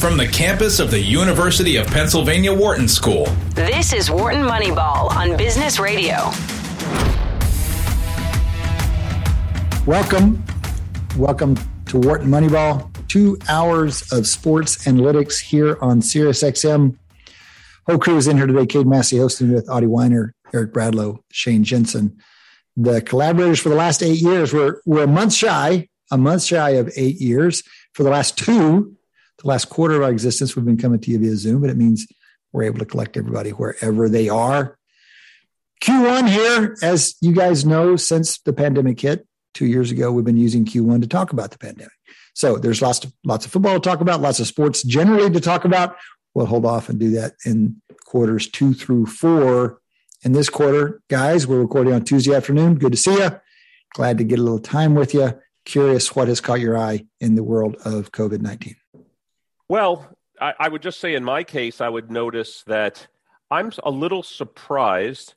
from the campus of the University of Pennsylvania Wharton School. This is Wharton Moneyball on Business Radio. Welcome. Welcome to Wharton Moneyball. Two hours of sports analytics here on SiriusXM. Whole crew is in here today. Cade Massey hosting with Adi Wyner, Eric Bradlow, Shane Jensen. The collaborators for the last eight years were, were a month shy, a month shy of eight years. For the last two, the last quarter of our existence, we've been coming to you via Zoom, but it means we're able to collect everybody wherever they are. Q1 here, as you guys know, since the pandemic hit two years ago, we've been using Q1 to talk about the pandemic. So there's lots of lots of football to talk about, lots of sports generally to talk about. We'll hold off and do that in quarters two through four. In this quarter, guys, we're recording on Tuesday afternoon. Good to see you. Glad to get a little time with you. Curious what has caught your eye in the world of COVID 19. Well, I, I would just say in my case, I would notice that I'm a little surprised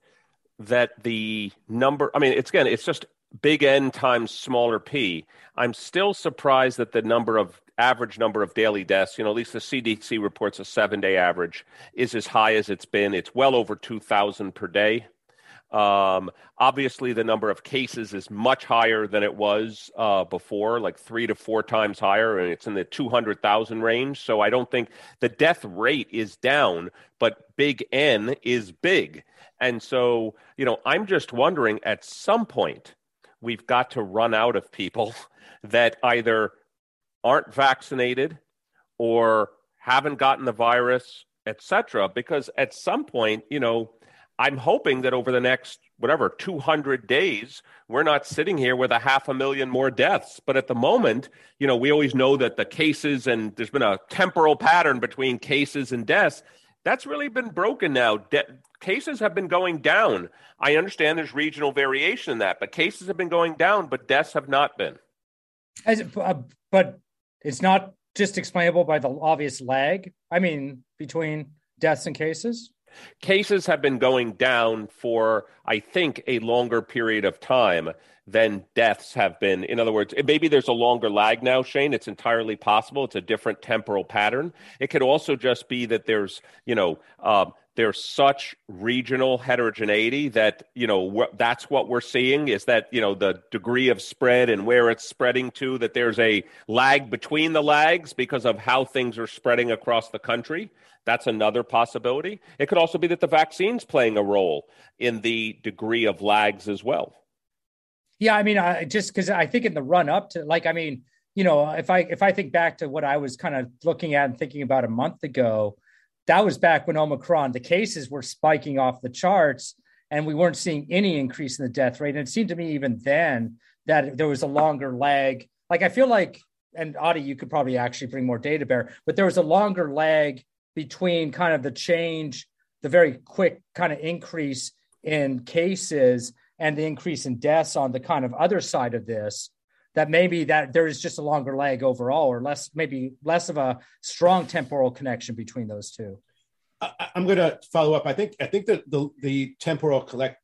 that the number, I mean, it's again, it's just big N times smaller p. I'm still surprised that the number of average number of daily deaths, you know, at least the CDC reports a seven day average, is as high as it's been. It's well over 2,000 per day. Um, obviously, the number of cases is much higher than it was uh, before, like three to four times higher, and it's in the 200,000 range. So I don't think the death rate is down, but big N is big. And so, you know, I'm just wondering at some point, we've got to run out of people that either aren't vaccinated or haven't gotten the virus, etc. Because at some point, you know, I'm hoping that over the next whatever 200 days, we're not sitting here with a half a million more deaths. But at the moment, you know, we always know that the cases and there's been a temporal pattern between cases and deaths. That's really been broken now. De- cases have been going down. I understand there's regional variation in that, but cases have been going down, but deaths have not been. As, uh, but it's not just explainable by the obvious lag. I mean, between deaths and cases. Cases have been going down for, I think, a longer period of time than deaths have been. In other words, maybe there's a longer lag now, Shane. It's entirely possible. It's a different temporal pattern. It could also just be that there's, you know, uh, there's such regional heterogeneity that you know wh- that's what we're seeing is that you know the degree of spread and where it's spreading to that there's a lag between the lags because of how things are spreading across the country that's another possibility. It could also be that the vaccine's playing a role in the degree of lags as well. Yeah, I mean, I just because I think in the run up to like, I mean, you know, if I if I think back to what I was kind of looking at and thinking about a month ago, that was back when Omicron, the cases were spiking off the charts and we weren't seeing any increase in the death rate. And it seemed to me even then that there was a longer lag. Like I feel like, and Adi, you could probably actually bring more data bear, but there was a longer lag between kind of the change, the very quick kind of increase in cases and the increase in deaths on the kind of other side of this that maybe that there is just a longer lag overall or less maybe less of a strong temporal connection between those two. I, am going to follow up. I think i think that the the temporal collect,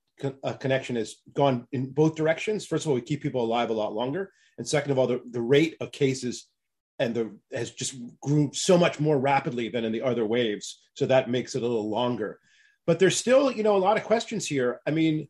uh, connection has gone in both directions. First of all we keep people alive a lot longer. And second of all the, the rate of cases and the has just grew so much more rapidly than in the other waves. So that makes it a little longer. But there's still you know a lot of questions here. I mean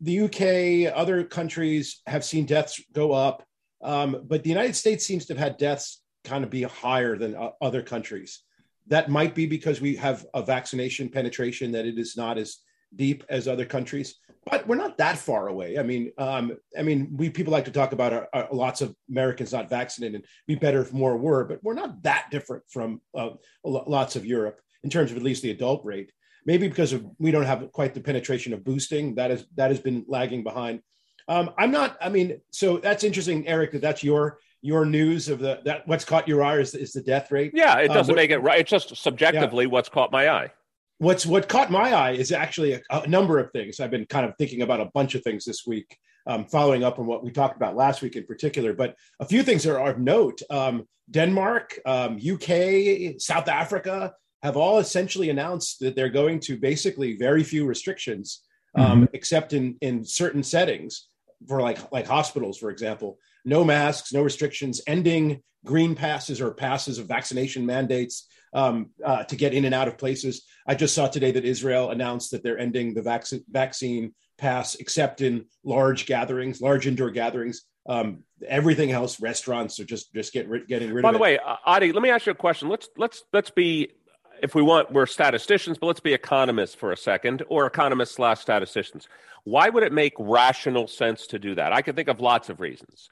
the uk other countries have seen deaths go up um, but the united states seems to have had deaths kind of be higher than uh, other countries. That might be because we have a vaccination penetration that it is not as deep as other countries but we're not that far away. I mean, um, I mean, we people like to talk about our, our, lots of Americans not vaccinated and be better if more were, but we're not that different from uh, lots of Europe in terms of at least the adult rate. Maybe because of we don't have quite the penetration of boosting that is that has been lagging behind. Um, I'm not. I mean, so that's interesting, Eric. That that's your your news of the that what's caught your eye is, is the death rate. Yeah, it doesn't um, make it right. It's just subjectively yeah. what's caught my eye what's what caught my eye is actually a, a, number of things. I've been kind of thinking about a bunch of things this week, um, following up on what we talked about last week in particular. But a few things are of note. Um, Denmark, um, UK, South Africa have all essentially announced that they're going to basically very few restrictions, um, mm-hmm. except in in certain settings for like like hospitals, for example. No masks, no restrictions, ending green passes or passes of vaccination mandates um, uh, to get in and out of places. I just saw today that Israel announced that they're ending the vac- vaccine pass except in large gatherings, large indoor gatherings. Um, everything else, restaurants are just just get getting rid By of. By the it. way, uh, Adi, let me ask you a question. Let's let's let's be, if we want, we're statisticians, but let's be economists for a second, or economists slash statisticians. Why would it make rational sense to do that? I can think of lots of reasons,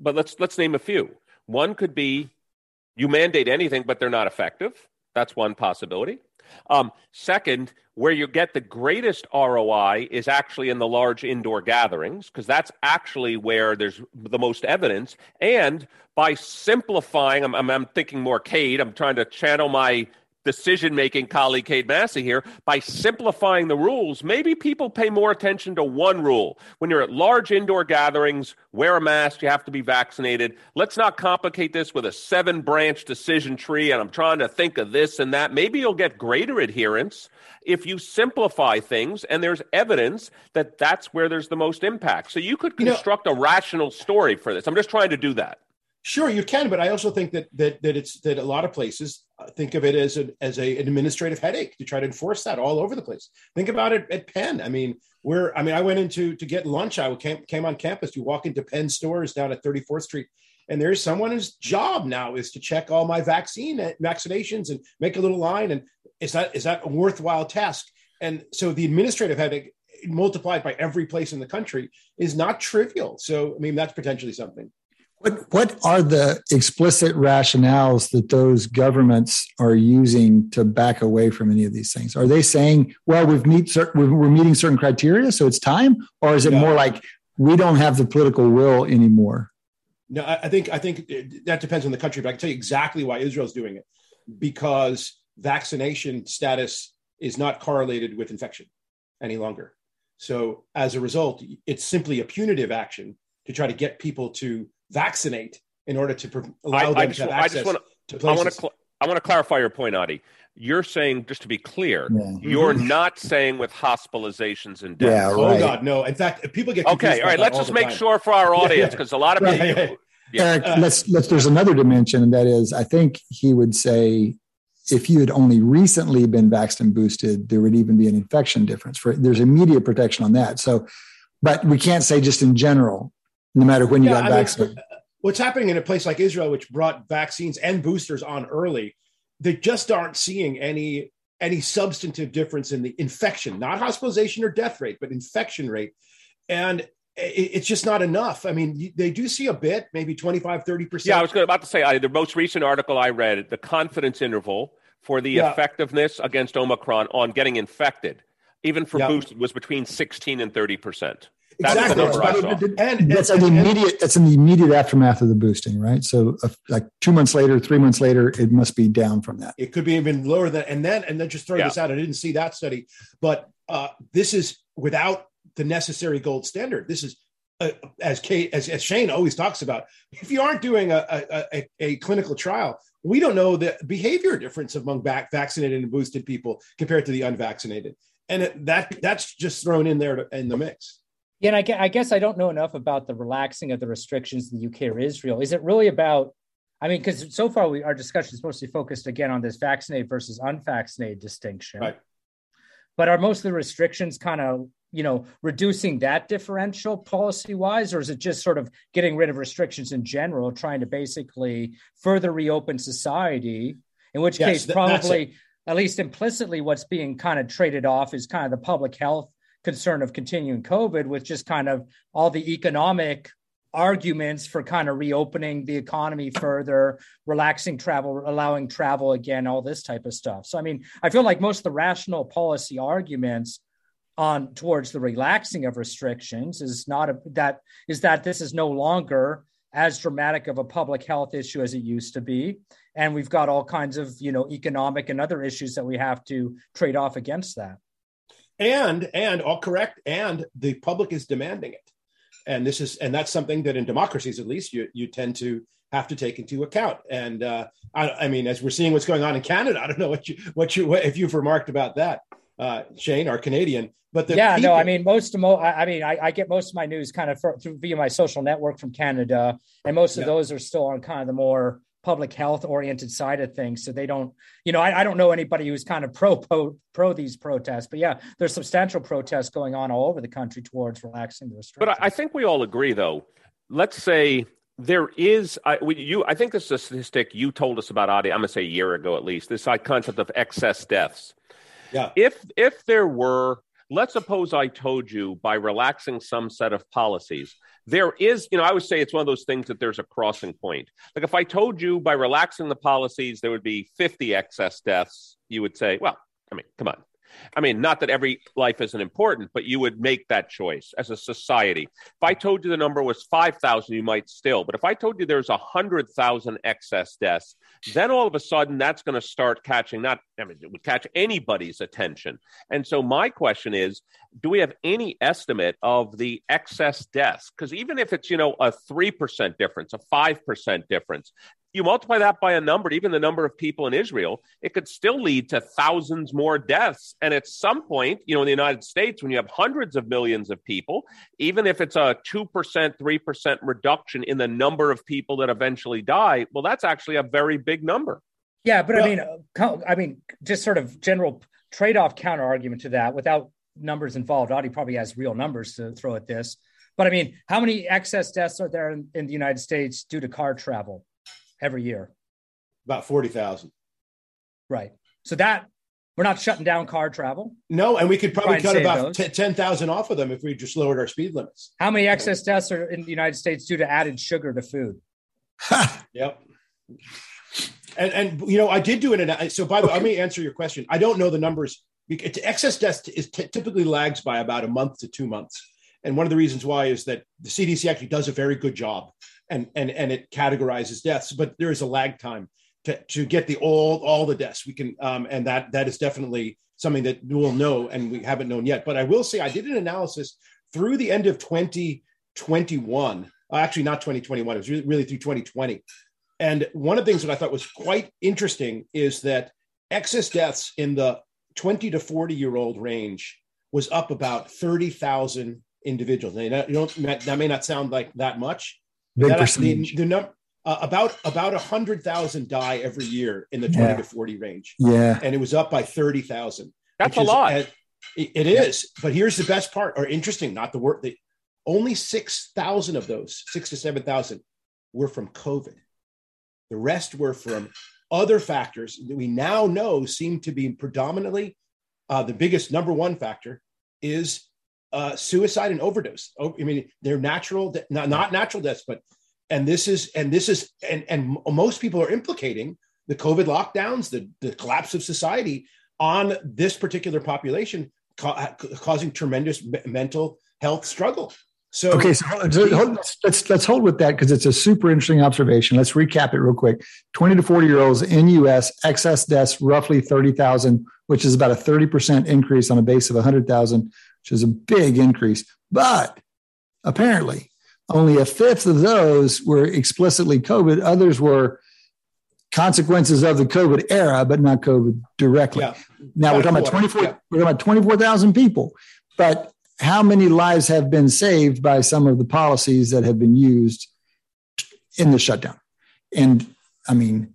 but let's let's name a few. One could be you mandate anything, but they're not effective. That's one possibility. Um, second, where you get the greatest ROI is actually in the large indoor gatherings, because that's actually where there's the most evidence. And by simplifying, I'm, I'm, I'm thinking more Cade, I'm trying to channel my decision making colleague Cade Massey here by simplifying the rules. Maybe people pay more attention to one rule. When you're at large indoor gatherings, wear a mask, you have to be vaccinated. Let's not complicate this with a seven branch decision tree and I'm trying to think of this and that. Maybe you'll get greater adherence if you simplify things and there's evidence that that's where there's the most impact. So you could You know- construct a rational story for this. I'm just trying to do that. Sure, you can, but I also think that that that it's that a lot of places think of it as a, as a, an administrative headache to try to enforce that all over the place. Think about it at Penn. I mean, we're, I mean, I went into to get lunch. I came came on campus. You walk into Penn stores down at 34th Street, and there's someone whose job now is to check all my vaccine vaccinations and make a little line. And is that is that a worthwhile task? And so the administrative headache multiplied by every place in the country is not trivial. So I mean, that's potentially something. What what are the explicit rationales that those governments are using to back away from any of these things? Are they saying, "Well, we've meet certain, we're meeting certain criteria, so it's time," or is it No. more like we don't have the political will anymore? No, I, I think I think it- that depends on the country, but I can tell you exactly why Israel's doing it because vaccination status is not correlated with infection any longer. So as a result, it's simply a punitive action to try to get people to vaccinate in order to pro- allow I, them I to just, have I access just want to to I want to cl- I want to clarify your point, Adi. You're saying, just to be clear, Yeah. you're mm-hmm. not saying with hospitalizations and deaths. Yeah, oh. God, no! In fact, people get Okay, all about right. that Let's all just make time. sure for our Yeah, audience yeah. because a lot of Right, people. yeah. Yeah. Eric, let's let's. There's another dimension, and that is, I think he would say, if you had only recently been vaccinated and boosted, there would even be an infection difference. For there's immediate protection on that. So, but we can't say just in general, no matter when you Yeah, got I mean, vaccinated. what's happening in a place like Israel, which brought vaccines and boosters on early, they just aren't seeing any any substantive difference in the infection, not hospitalization or death rate, but infection rate. And it's just not enough. I mean, they do see a bit, maybe 25, 30%. Yeah, I was gonna- about to say I, the most recent article I read, the confidence interval for the Yeah. effectiveness against Omicron on getting infected, even for Yeah. boosted, was between 16 and 30 percent. That's the Exactly. number I saw. And- and- that's in the and- immediate. That's in the immediate aftermath of the boosting, right? So, uh, like two months later, three months later, it must be down from that. It could be even lower than, and then, and then just throw Yeah. this out. I didn't see that study, but uh, this is without the necessary gold standard. This is, uh, as Cade, as, as Shane always talks about, if you aren't doing a, a, a, a clinical trial, we don't know the behavior difference among back, vaccinated and boosted people compared to the unvaccinated. And it, that that's just thrown in there to, in the mix. Yeah, and I guess, I guess I don't know enough about the relaxing of the restrictions in the UK or Israel. Is it really about? I mean, because so far we, our discussion is mostly focused again on this vaccinated versus unvaccinated distinction. Right. But are most of the restrictions kind of you know reducing that differential policy wise, or is it just sort of getting rid of restrictions in general, trying to basically further reopen society? In which Yes, case, th- probably at least implicitly, what's being kind of traded off is kind of the public health concern of continuing COVID with just kind of all the economic arguments for kind of reopening the economy further, relaxing travel, allowing travel again, all this type of stuff. So, I mean, I feel like most of the rational policy arguments on towards the relaxing of restrictions is not a, that is that this is no longer as dramatic of a public health issue as it used to be and we've got all kinds of you know economic and other issues that we have to trade off against that and and all correct and the public is demanding it and this is and that's something that in democracies at least you you tend to have to take into account and uh I, I mean as we're seeing what's going on in canada i don't know what you what you what, if you've remarked about that uh, Shane, our Canadian. But the yeah, people, no, I mean most of mo- I, I mean I, I, get most of my news kind of for, through via my social network from Canada, and most of yeah. those are still on kind of the more public health oriented side of things. So they don't, you know, I, I don't know anybody who's kind of pro, pro pro these protests, but yeah, there's substantial protests going on all over the country towards relaxing the restrictions. But I, I think we all agree, though. Let's say there is I, we, you i think this is a statistic you told us about Adi, i'm going to say a year ago at least this concept of excess deaths yeah if if there were let's suppose i told you by relaxing some set of policies there is you know i would say it's one of those things that there's a crossing point. Like if i told you by relaxing the policies there would be 50 excess deaths you would say well i mean come on I mean, not that every life isn't important, but you would make that choice as a society. If I told you the number was 5,000, you might still. But if I told you there's 100,000 excess deaths, then all of a sudden that's going to start catching, not, I mean, it would catch anybody's attention. And so my question is do we have any estimate of the excess deaths? Because even if it's, you know, a 3% difference, a 5% difference, you multiply that by a number, even the number of people in Israel, it could still lead to thousands more deaths. And at some point, you know, in the United States, when you have hundreds of millions of people, even if it's a 2%, 3% reduction in the number of people that eventually die, well, that's actually a very big number. Yeah, but well, I mean, uh, I mean, just sort of general trade-off counter argument to that without numbers involved. Adi probably has real numbers to throw at this. But I mean, how many excess deaths are there in, in the United States due to car travel? Every year? About 40,000. Right. So that we're not shutting down car travel. No, and we could probably cut about t- 10,000 off of them if we just lowered our speed limits. How many excess deaths are in the United States due to added sugar to food? yep. And, and, you know, I did do it. And so, by the way, let me answer your question. I don't know the numbers. Excess deaths is t- typically lags by about a month to two months. And one of the reasons why is that the CDC actually does a very good job and and and it categorizes deaths, but there is a lag time to to get the all all the deaths. We can um, and that that is definitely something that we'll know and we haven't known yet. But I will say I did an analysis through the end of 2021. Uh, actually, not 2021. It was really, through 2020. And one of the things that I thought was quite interesting is that excess deaths in the 20 to 40 year old range was up about 30,000 individuals. Now, you don't, that may not sound like that much, Big that, percentage. The, the num- uh, about about a hundred thousand die every year in the twenty yeah. to forty range. Yeah, and it was up by thirty thousand. That's a is, lot. It, it is, but here's the best part, or interesting, not the word. The, only six thousand of those, six to seven thousand, were from COVID. The rest were from other factors that we now know seem to be predominantly uh, the biggest number one factor is uh, suicide and overdose. Oh, I mean, they're natural, not, not natural deaths, but and this is and this is and and most people are implicating the COVID lockdowns, the the collapse of society on this particular population, ca- causing tremendous mental health struggle. So okay, so, hold, let's let's hold with that because it's a super interesting observation. Let's recap it real quick. Twenty to forty year olds in U.S. excess deaths roughly thirty thousand, which is about a thirty percent increase on a base of hundred thousand which is a big increase. But apparently, only a fifth of those were explicitly COVID. Others were consequences of the COVID era, but not COVID directly. Yeah. Now we're talking about 24, yeah. we're talking about 24,000 people, but how many lives have been saved by some of the policies that have been used in the shutdown? And I mean,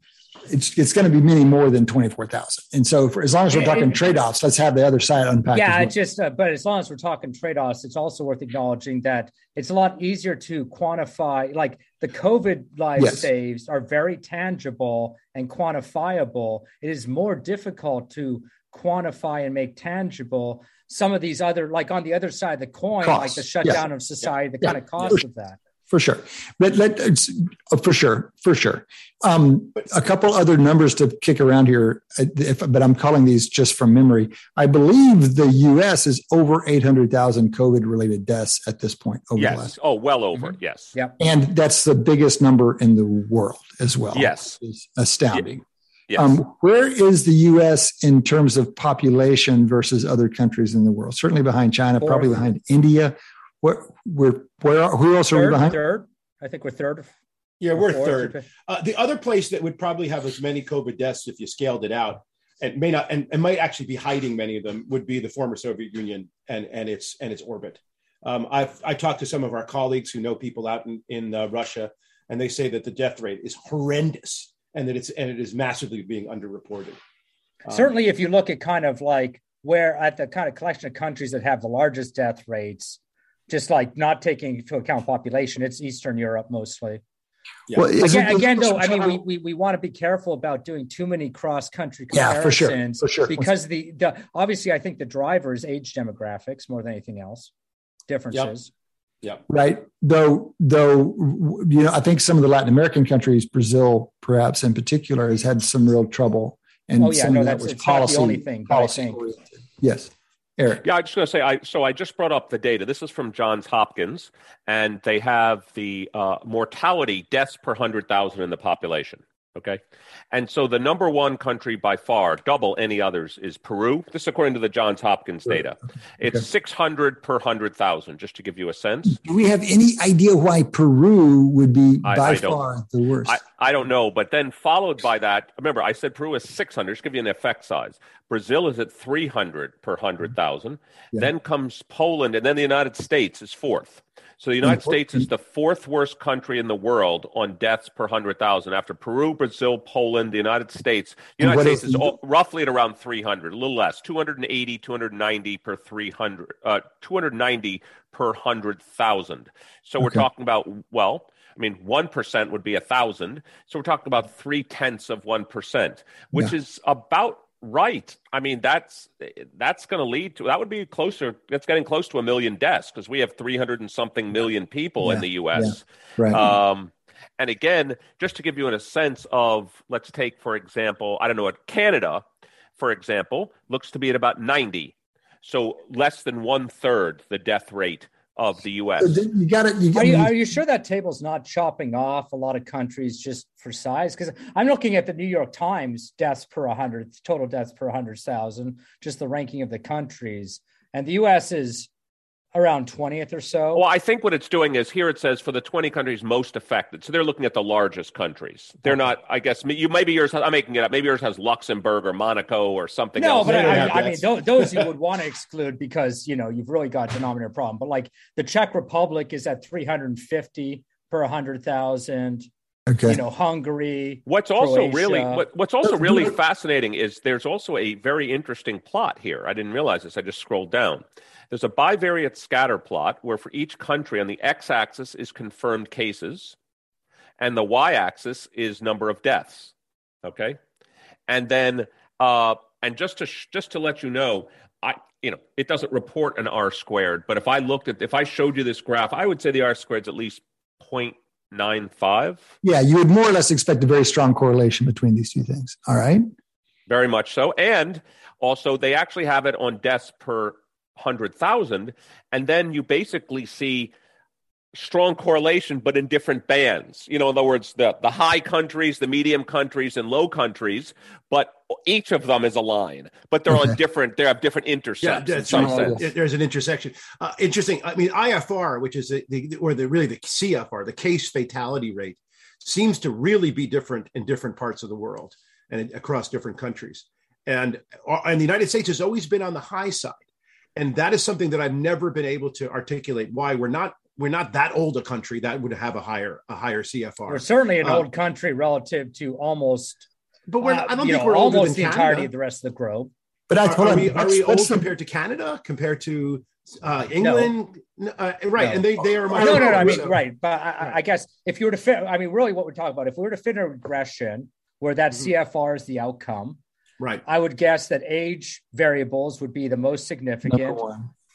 it's it's going to be many more than twenty four thousand. And so, for as long as we're talking trade offs, let's have the other side unpacked. Yeah, well. just uh, but as long as we're talking trade offs, it's also worth acknowledging that it's a lot easier to quantify. Like the COVID life yes. saves are very tangible and quantifiable. It is more difficult to quantify and make tangible some of these other, like on the other side of the coin, Costs. like the shutdown yes. of society, the yeah. kind of cost of that for sure. But let uh, for sure, for sure. Um, a couple other numbers to kick around here, uh, if, but I'm calling these just from memory. I believe the U.S. is over 800,000 COVID-related deaths at this point. Over yes. Last- oh, well over. Mm-hmm. Yes. Yeah. And that's the biggest number in the world as well. Yes. It's astounding. Yes. Um, where is the U.S. in terms of population versus other countries in the world? Certainly behind China, Fourth. probably behind India. Where, we're where? Who else third, are we behind? Third. I think we're third. Yeah, we're third. Uh, the other place that would probably have as many COVID deaths if you scaled it out, and may not and, and might actually be hiding many of them would be the former Soviet Union and and its and its orbit. Um, I've I talked to some of our colleagues who know people out in in uh, Russia, and they say that the death rate is horrendous and that it's and it is massively being underreported. Um, Certainly, if you look at kind of like where at the kind of collection of countries that have the largest death rates, just like not taking into account population, it's Eastern Europe mostly. Yeah. Well, again, again though, I mean, we, we, we want to be careful about doing too many cross country comparisons. Yeah, for sure, for sure. Because the, the obviously, I think the driver is age demographics more than anything else. Differences. Yeah. Right. Though, though, you know, I think some of the Latin American countries, Brazil, perhaps in particular, has had some real trouble. And oh yeah, no, that's that policy, not the only thing. Policy. I think. Yes. Eric. Yeah, I just going to say, I so I just brought up the data. This is from Johns Hopkins, and they have the uh, mortality deaths per hundred thousand in the population. Okay. And so the number one country by far, double any others, is Peru. This according to the Johns Hopkins data. It's okay. 600 per 100,000, just to give you a sense. Do we have any idea why Peru would be I, by I far the worst? I, I, don't know. But then followed by that, remember, I said Peru is 600, just give you an effect size. Brazil is at 300 per 100,000. Yeah. Then comes Poland, and then the United States is fourth. So the United States is the fourth worst country in the world on deaths per 100,000 after Peru, Brazil, Poland, the United States. The United States is, all, roughly at around 300, a little less, 280, 290 per 300, uh, 290 per 100,000. So okay. we're talking about, well, I mean, 1% would be a thousand. So we're talking about three tenths of 1%, which yeah. is about Right. I mean, that's that's going to lead to that would be closer. That's getting close to a million deaths because we have three hundred and something million people yeah, in the U.S. Yeah, right. Um, and again, just to give you a sense of, let's take for example, I don't know, what Canada, for example, looks to be at about ninety, so less than one third the death rate of the U.S. You got it. Are, you, are you sure that table's not chopping off a lot of countries just for size? Because I'm looking at the New York Times deaths per 100, total deaths per 100,000, just the ranking of the countries, and the U.S. is around 20th or so. Well, I think what it's doing is here it says for the 20 countries most affected. So they're looking at the largest countries. They're okay. not, I guess, you maybe yours, has, I'm making it up. Maybe yours has Luxembourg or Monaco or something no, else. but I, I, I mean, those, those you would want to exclude because, you know, you've really got denominator problem. But like the Czech Republic is at 350 per 100,000. Okay. You know, Hungary. What's also Croatia. really what, what's also really fascinating is there's also a very interesting plot here. I didn't realize this. I just scrolled down. There's a bivariate scatter plot where for each country on the x-axis is confirmed cases, and the y-axis is number of deaths. Okay, and then uh, and just to sh- just to let you know, I you know it doesn't report an r squared, but if I looked at if I showed you this graph, I would say the r squared is at least point nine five. Yeah, you would more or less expect a very strong correlation between these two things. All right. Very much so. And also, they actually have it on deaths per 100,000. And then you basically see strong correlation, but in different bands. You know, in other words, the, the high countries, the medium countries, and low countries, but each of them is a line, but they're on different, they have different intersections. Yeah, in some sense. There's an intersection. Uh, interesting. I mean, IFR, which is the, the, or the really the CFR, the case fatality rate, seems to really be different in different parts of the world and across different countries. And, uh, and the United States has always been on the high side. And that is something that I've never been able to articulate why we're not we're not that old a country that would have a higher a higher CFR. We're certainly an uh, old country relative to almost, but we're not, I don't uh, think know, we're almost the entirety of the rest of the globe. But I, are, are, we, are we old compared to Canada compared to uh, England? No. Uh, right, no. and they they are much no, no, no. I mean, so. right, but I, right. I, guess if you were to fit, I mean, really, what we're talking about, if we were to fit a regression where that mm-hmm. CFR is the outcome, Right. I would guess that age variables would be the most significant.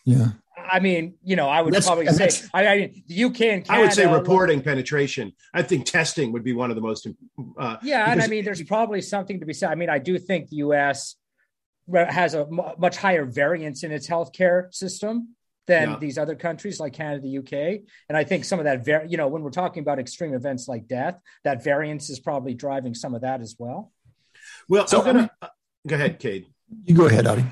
Yeah. I mean, you know, I would that's, probably say I, I mean, the UK and Canada, I would say reporting look, penetration. I think testing would be one of the most. Uh, yeah, and I mean, there's probably something to be said. I mean, I do think the US has a m- much higher variance in its healthcare system than yeah. these other countries like Canada, the UK. And I think some of that, var- you know, when we're talking about extreme events like death, that variance is probably driving some of that as well. Well, so, I'm gonna, Go ahead, Cade. You go ahead, Adi.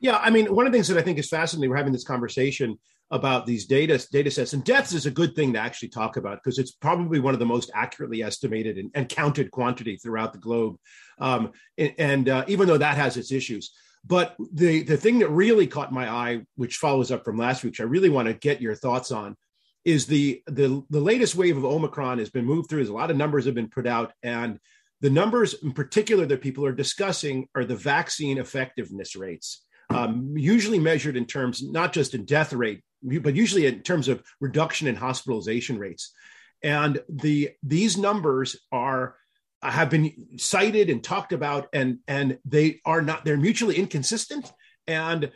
Yeah, I mean, one of the things that I think is fascinating, we're having this conversation. about these data data sets and deaths is a good thing to actually talk about because it's probably one of the most accurately estimated and, and counted quantity throughout the globe um, and, and uh, even though that has its issues but the the thing that really caught my eye which follows up from last week which i really want to get your thoughts on is the the the latest wave of omicron has been moved through there's a lot of numbers have been put out and the numbers in particular that people are discussing are the vaccine effectiveness rates um, usually measured in terms not just in death rate but usually in terms of reduction in hospitalization rates. And the these numbers are have been cited and talked about, and and they are not they're mutually inconsistent. And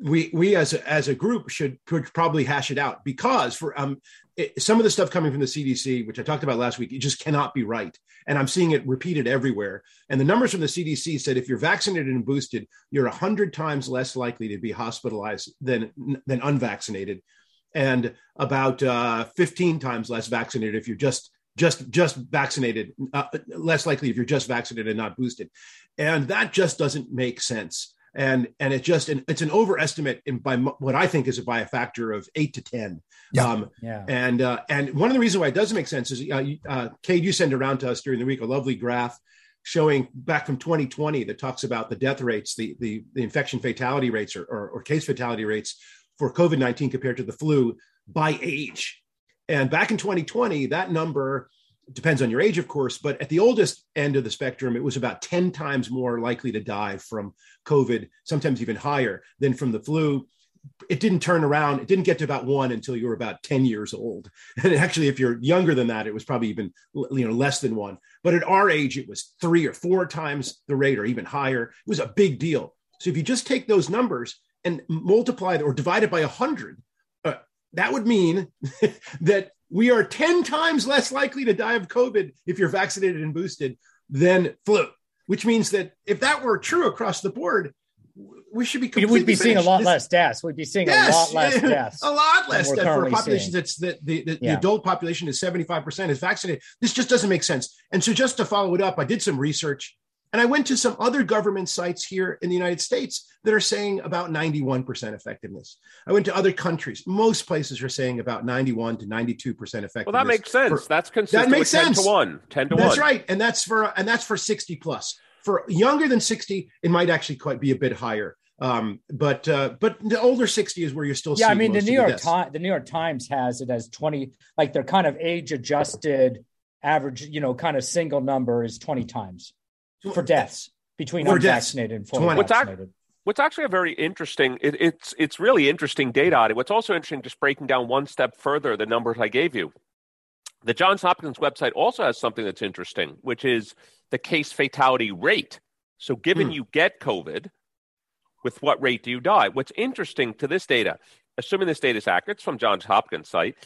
we we as a, as a group should, probably hash it out because for um it, some of the stuff coming from the CDC, which I talked about last week, it just cannot be right. And I'm seeing it repeated everywhere. And the numbers from the CDC said if you're vaccinated and boosted, you're 100 times less likely to be hospitalized than, than unvaccinated, and about uh, 15 times less vaccinated if you're just just just vaccinated, uh, less likely if you're just vaccinated and not boosted. And that just doesn't make sense and and it just it's an overestimate in by what I think is by a factor of eight to ten. Yeah. Um, yeah. And uh, and one of the reasons why it doesn't make sense is uh, uh, Cade, you sent around to us during the week a lovely graph showing back from 2020 that talks about the death rates, the the, the infection fatality rates or, or, or case fatality rates for COVID 19 compared to the flu by age. And back in 2020, that number depends on your age, of course, but at the oldest end of the spectrum, it was about 10 times more likely to die from COVID, sometimes even higher than from the flu. It didn't turn around. It didn't get to about one until you were about 10 years old. And actually, if you're younger than that, it was probably even you know less than one. But at our age, it was three or four times the rate or even higher. It was a big deal. So if you just take those numbers and multiply or divide it by 100, uh, that would mean that we are 10 times less likely to die of COVID if you're vaccinated and boosted than flu, which means that if that were true across the board, we should be. Completely we'd be seeing a lot this, less deaths. We'd be seeing yes, a lot less deaths. a lot less deaths for a population seeing. that's that the, the, yeah. the, adult population is 75% is vaccinated. This just doesn't make sense. And so just to follow it up, I did some research and I went to some other government sites here in the United States that are saying about 91% effectiveness. I went to other countries. Most places are saying about 91 to 92% effectiveness. Well, that makes sense. For, that's consistent that makes sense. 10 to 1. 10 to that's 1. That's right. And that's for and that's for 60 plus. For younger than 60, it might actually quite be a bit higher. Um, but uh, but the older 60 is where you're still yeah i mean the new york times the new york times has it as 20 like their kind of age adjusted average you know kind of single number is 20 times for deaths between for unvaccinated deaths. and fully what's vaccinated. what's actually a very interesting, it, it's it's really interesting data. What's also interesting, just breaking down one step further, the numbers I gave you. The Johns Hopkins website also has something that's interesting, which is the case fatality rate. So, given hmm. you get COVID, with what rate do you die? What's interesting to this data, assuming this data is accurate, it's from Johns Hopkins site,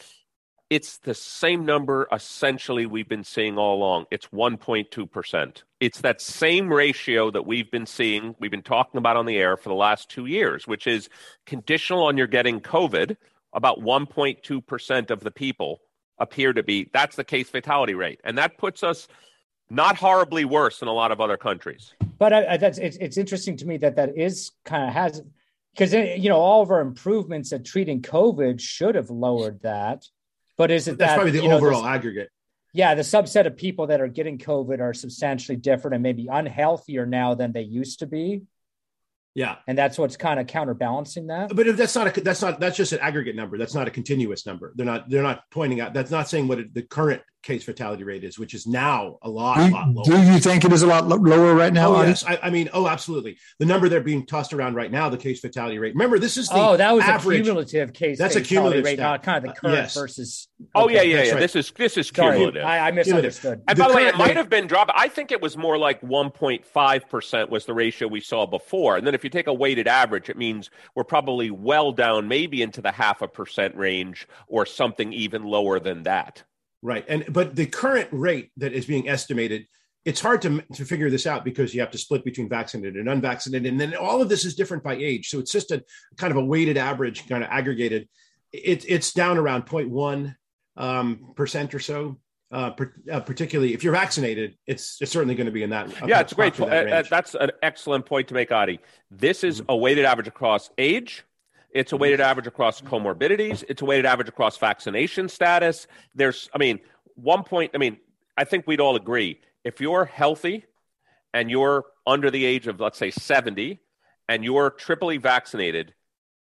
it's the same number essentially we've been seeing all along. It's 1.2%. It's that same ratio that we've been seeing, we've been talking about on the air for the last two years, which is conditional on your getting COVID. About 1.2% of the people appear to be, that's the case fatality rate. And that puts us not horribly worse than a lot of other countries. But I, that's, it's, it's interesting to me that that is kind of has, because, eh, you know, all of our improvements at treating COVID should have lowered that but is it that's that, probably the overall know, aggregate? Yeah, the subset of people that are getting COVID are substantially different and maybe unhealthier now than they used to be. Yeah, and that's what's kind of counterbalancing that. But if that's not a that's not that's just an aggregate number. That's not a continuous number. They're not they're not pointing out. That's not saying what it, the current case fatality rate is, which is now a lot, do, lot lower. Do you think it is a lot lower right now? Oh, yes. I, I, mean, oh, absolutely. The number they're being tossed around right now, the case fatality rate. Remember, this is the oh, that was average. a cumulative case. That's a cumulative rate, stat. not kind of the current uh, yes. versus. Oh yeah, yeah, yeah. Right. This is this is cumulative. Sorry, I, I misunderstood. And the by the way, it might have been dropped. I think it was more like 1.5 percent was the ratio we saw before. And then if you take a weighted average, it means we're probably well down, maybe into the half a percent range or something even lower than that. Right. And but the current rate that is being estimated, it's hard to, to figure this out because you have to split between vaccinated and unvaccinated. And then all of this is different by age. So it's just a kind of a weighted average, kind of aggregated. It, it's down around 0.1 um, percent or so. Uh, per, uh, particularly if you're vaccinated, it's, it's certainly going to be in that. Yeah, it's great. That uh, that's an excellent point to make, Adi. This is mm-hmm. a weighted average across age, It's a weighted average across comorbidities. It's a weighted average across vaccination status. There's, I mean, one point, I mean, I think we'd all agree if you're healthy and you're under the age of, let's say, 70, and you're triply vaccinated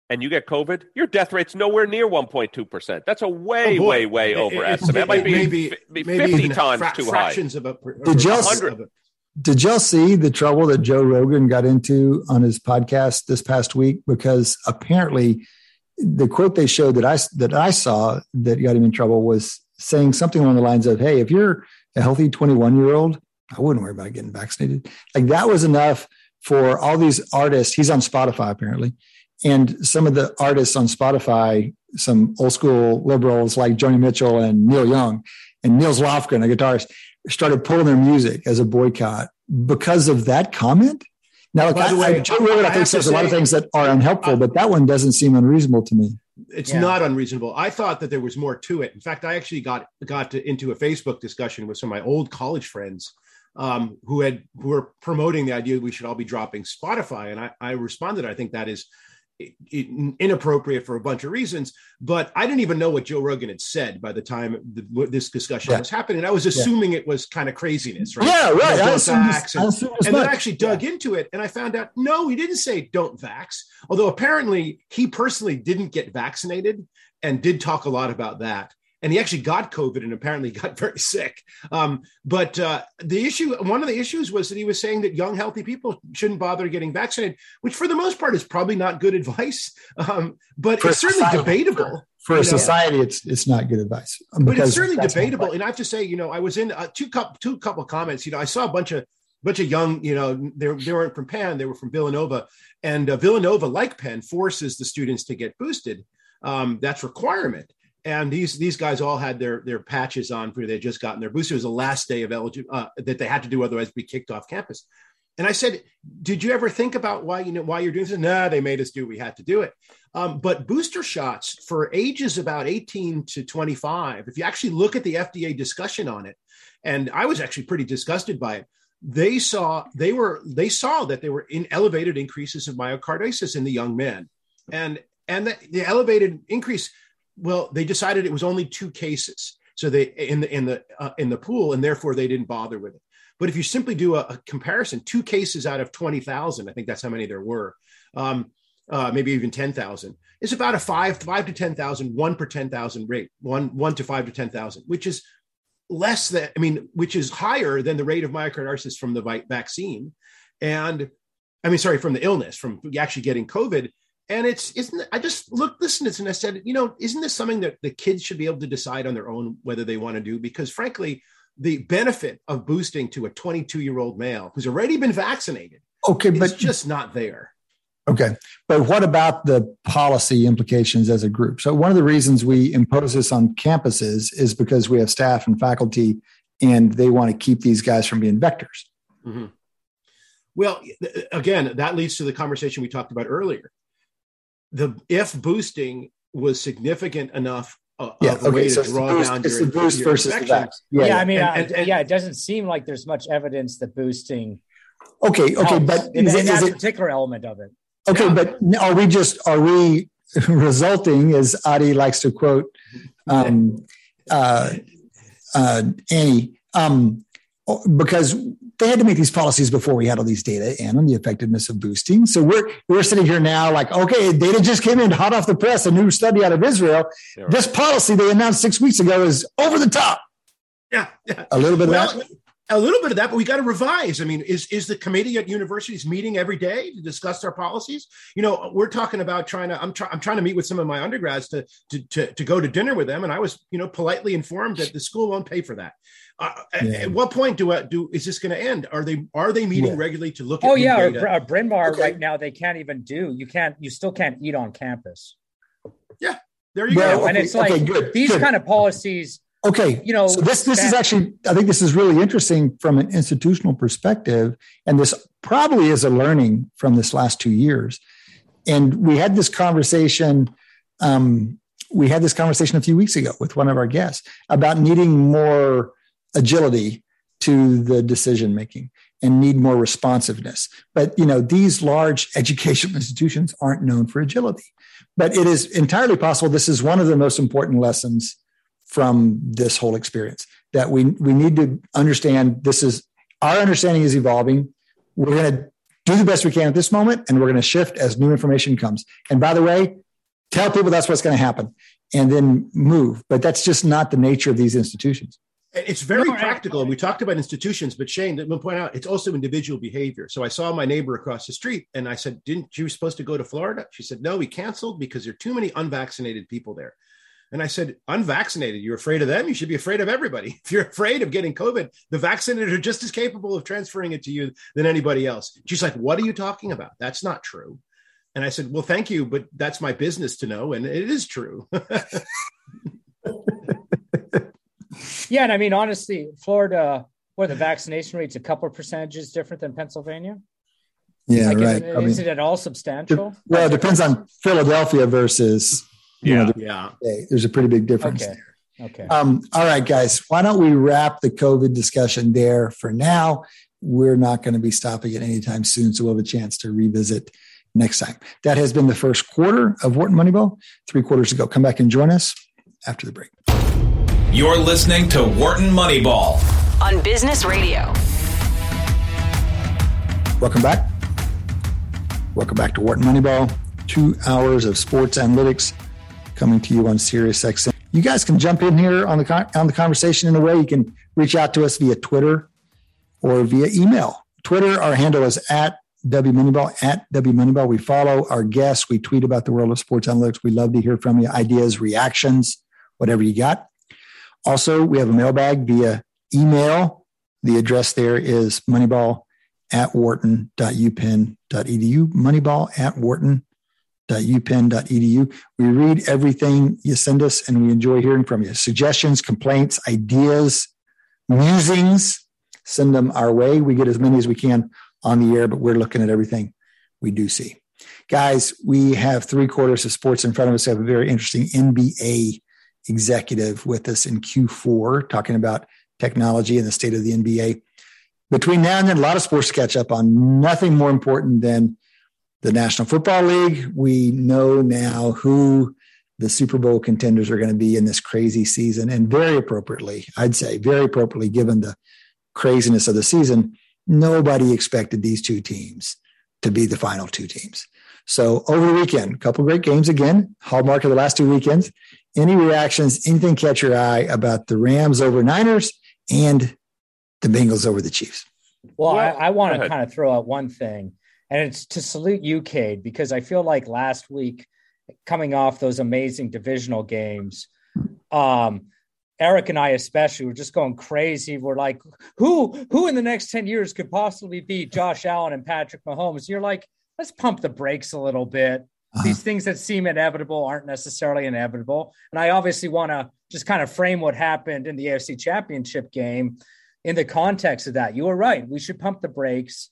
and you get COVID, your death rate's nowhere near 1.2%. That's a way, Oh, way, way overestimate. That might be maybe, fi- maybe 50 even times fra- too high. fractions Of a, Did y'all- of it. Did y'all see the trouble that Joe Rogan got into on his podcast this past week? Because apparently, the quote they showed that I that I saw that got him in trouble was saying something along the lines of, "Hey, if you're a healthy 21 year old, I wouldn't worry about getting vaccinated." Like that was enough for all these artists. He's on Spotify apparently, and some of the artists on Spotify, some old school liberals like Joni Mitchell and Neil Young, and Nils Lofgren, a guitarist, started pulling their music as a boycott because of that comment. Now, look, By the I, way, I, Joe Rogan, I I think have to says a lot of things that are unhelpful, but that one doesn't seem unreasonable to me. It's Yeah. not unreasonable. I thought that there was more to it. In fact, I actually got got to, into a Facebook discussion with some of my old college friends um, who had who were promoting the idea that we should all be dropping Spotify, and I, I responded. I think that is i- i- inappropriate for a bunch of reasons. But I didn't even know what Joe Rogan had said by the time the, this discussion Yeah. was happening. I was assuming it was kind of craziness, right? Yeah, right. Don't vax and- and then. I actually dug into it and I found out no, he didn't say don't vax. Although apparently he personally didn't get vaccinated and did talk a lot about that. And he actually got COVID and apparently got very sick. Um, but uh, the issue, one of the issues was that he was saying that young, healthy people shouldn't bother getting vaccinated, which for the most part is probably not good advice. Um, but For it's certainly society. debatable. For you a know? society, it's it's not good advice. but it's certainly debatable. And I have to say, you know, I was in uh, two cup two couple comments. You know, I saw a bunch of bunch of young, you know, they they weren't from Penn, they were from Villanova, and uh, Villanova, like Penn, forces the students to get boosted. Um, that's requirement. And these these guys all had their their patches on for they just gotten their booster. It was the last day of eligible uh, that they had to do, otherwise be kicked off campus. And I said, "Did you ever think about why you know why you're doing this?" Nah, they made us do. We had to do it. Um, but booster shots for ages about 18 to 25, if you actually look at the FDA discussion on it, and I was actually pretty disgusted by it. They saw they were they saw that they were in elevated increases of myocarditis in the young men, and and the, the elevated increase. Well, they decided it was only two cases, so they in the in the uh, in the pool, and therefore they didn't bother with it. But if you simply do a, a comparison, two cases out of 20,000, I think that's how many there were, um, uh, maybe even 10,000, is about a five, five to 10,000, one per 10,000 rate, one, one to five to 10,000, which is less than, I mean, which is higher than the rate of myocarditis from the vi- vaccine. And I mean, sorry, from the illness, from actually getting COVID. And it's, isn't I just looked, listened to this and I said, you know, isn't this something that the kids should be able to decide on their own whether they want to do? Because frankly, the benefit of boosting to a 22 year old male who's already been vaccinated okay, is but just not there. Okay. But what about the policy implications as a group? So, one of the reasons we impose this on campuses is because we have staff and faculty and they want to keep these guys from being vectors. Mhm. Well, again, that leads to the conversation we talked about earlier. The if boosting was significant enough uh, Yeah. of a way So, to draw boost, down it's your, the boost your versus the vax. Yeah, Yeah. I mean, And- and- and- yeah, it doesn't seem like there's much evidence that boosting. Okay. Okay. helps But in, is in it- that is it- particular element of it. Okay, but are we just are we resulting, as Adi likes to quote um, uh, uh, Annie, um, because they had to make these policies before we had all these data in on the effectiveness of boosting. So we're we're sitting here now, like, okay, data just came in hot off the press, a new study out of Israel. Yeah, right. This policy they announced six weeks ago is over the top. Yeah, yeah. A little bit of Well, that. A little bit of that, but we got to revise. I mean, is is the committee at universities meeting every day to discuss their policies? You know, we're talking about trying to. I'm trying. I'm trying to meet with some of my undergrads to, to to to go to dinner with them, and I was, you know, politely informed that the school won't pay for that. Uh, at- Yeah. At what point do I, do is this going to end? Are they are they meeting Yeah. regularly to look at? Oh new yeah, or, data? uh, Bryn Mawr Okay. right now they can't even do. You can't. You still can't eat on campus. Yeah, there you Well, go. and okay, it's like okay, good, these good. kind of policies. Okay. You know, so this this is actually I think this is really interesting from an institutional perspective, and this probably is a learning from this last two years. And we had this conversation. Um, we had this conversation a few weeks ago with one of our guests about needing more agility to the decision making. and need more responsiveness. But you know, these large educational institutions aren't known for agility. But it is entirely possible this is one of the most important lessons from this whole experience that we we need to understand this is our understanding is evolving. We're going to do the best we can at this moment, and we're going to shift as new information comes. And by the way, tell people that's what's going to happen, and then move. But that's just not the nature of these institutions. It's very practical. And we talked about institutions, but Shane, let me point out, it's also individual behavior. So I saw my neighbor across the street and I said, Didn't you supposed to go to Florida? She said, No, we canceled because there are too many unvaccinated people there. And I said, Unvaccinated, you're afraid of them? You should be afraid of everybody. If you're afraid of getting COVID, the vaccinated are just as capable of transferring it to you than anybody else. She's like, What are you talking about? That's not true. And I said, Well, thank you, but that's my business to know. And it is true. Yeah, and I mean, honestly, Florida, where the vaccination rate's a couple of percentages different than Pennsylvania. Yeah, like, right. Is, it, I mean, it at all substantial? well, it depends on Philadelphia versus you Yeah. know, the yeah. Bay. There's a pretty big difference Okay. there. Okay. Um, all right, guys, why don't we wrap the COVID discussion there for now? We're not going to be stopping it anytime soon, so we'll have a chance to revisit next time. That has been the first quarter of Wharton Moneyball. Three quarters ago. Come back and join us after the break. You're listening to Wharton Moneyball. on Business Radio. Welcome back. Welcome back to Wharton Moneyball. Two hours of sports analytics coming to you on Sirius XM. You guys can jump in here on the on the conversation in a way. You can reach out to us via Twitter or via email. Twitter, our handle is at W Moneyball, at W Moneyball. We follow our guests. We tweet about the world of sports analytics. We love to hear from you, ideas, reactions, whatever you got. Also, we have a mailbag via email. The address there is moneyball at wharton.upenn.edu, moneyball at wharton.upenn.edu. We read everything you send us and we enjoy hearing from you. Suggestions, complaints, ideas, musings, send them our way. We get as many as we can on the air, but we're looking at everything we do see. Guys, we have three quarters of sports in front of us. We have a very interesting NBA executive with us in Q4 talking about technology and the state of the NBA. Between now and then, a lot of sports catch up on. Nothing more important than the National Football League. We know now who the Super Bowl contenders are going to be in this crazy season, and very appropriately, I'd say, very appropriately, given the craziness of the season, nobody expected these two teams to be the final two teams. So over the weekend, a couple great games again, hallmark of the last two weekends. Any reactions, anything catch your eye about the Rams over Niners and the Bengals over the Chiefs? Well, Well, I, I want to kind of throw out one thing, and it's to salute you, Cade, because I feel like last week, coming off those amazing divisional games, um, Eric and I especially were just going crazy. We're like, who who in the next 10 years could possibly beat Josh Allen and Patrick Mahomes? And you're like, let's pump the brakes a little bit. Uh-huh. These things that seem inevitable aren't necessarily inevitable. And I obviously want to just kind of frame what happened in the AFC championship game in the context of that. You were right. We should pump the brakes.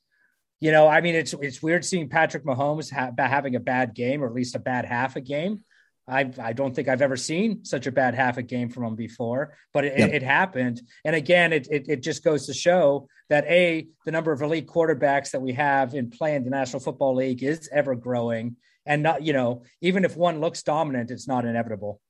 You know, I mean, it's it's weird seeing Patrick Mahomes ha- having a bad game, or at least a bad half a game. I I don't think I've ever seen such a bad half a game from him before, but it, Yep. it, it happened. And again, it, it it just goes to show that a the number of elite quarterbacks that we have in play in the National Football League is ever growing, and not you know even if one looks dominant, it's not inevitable.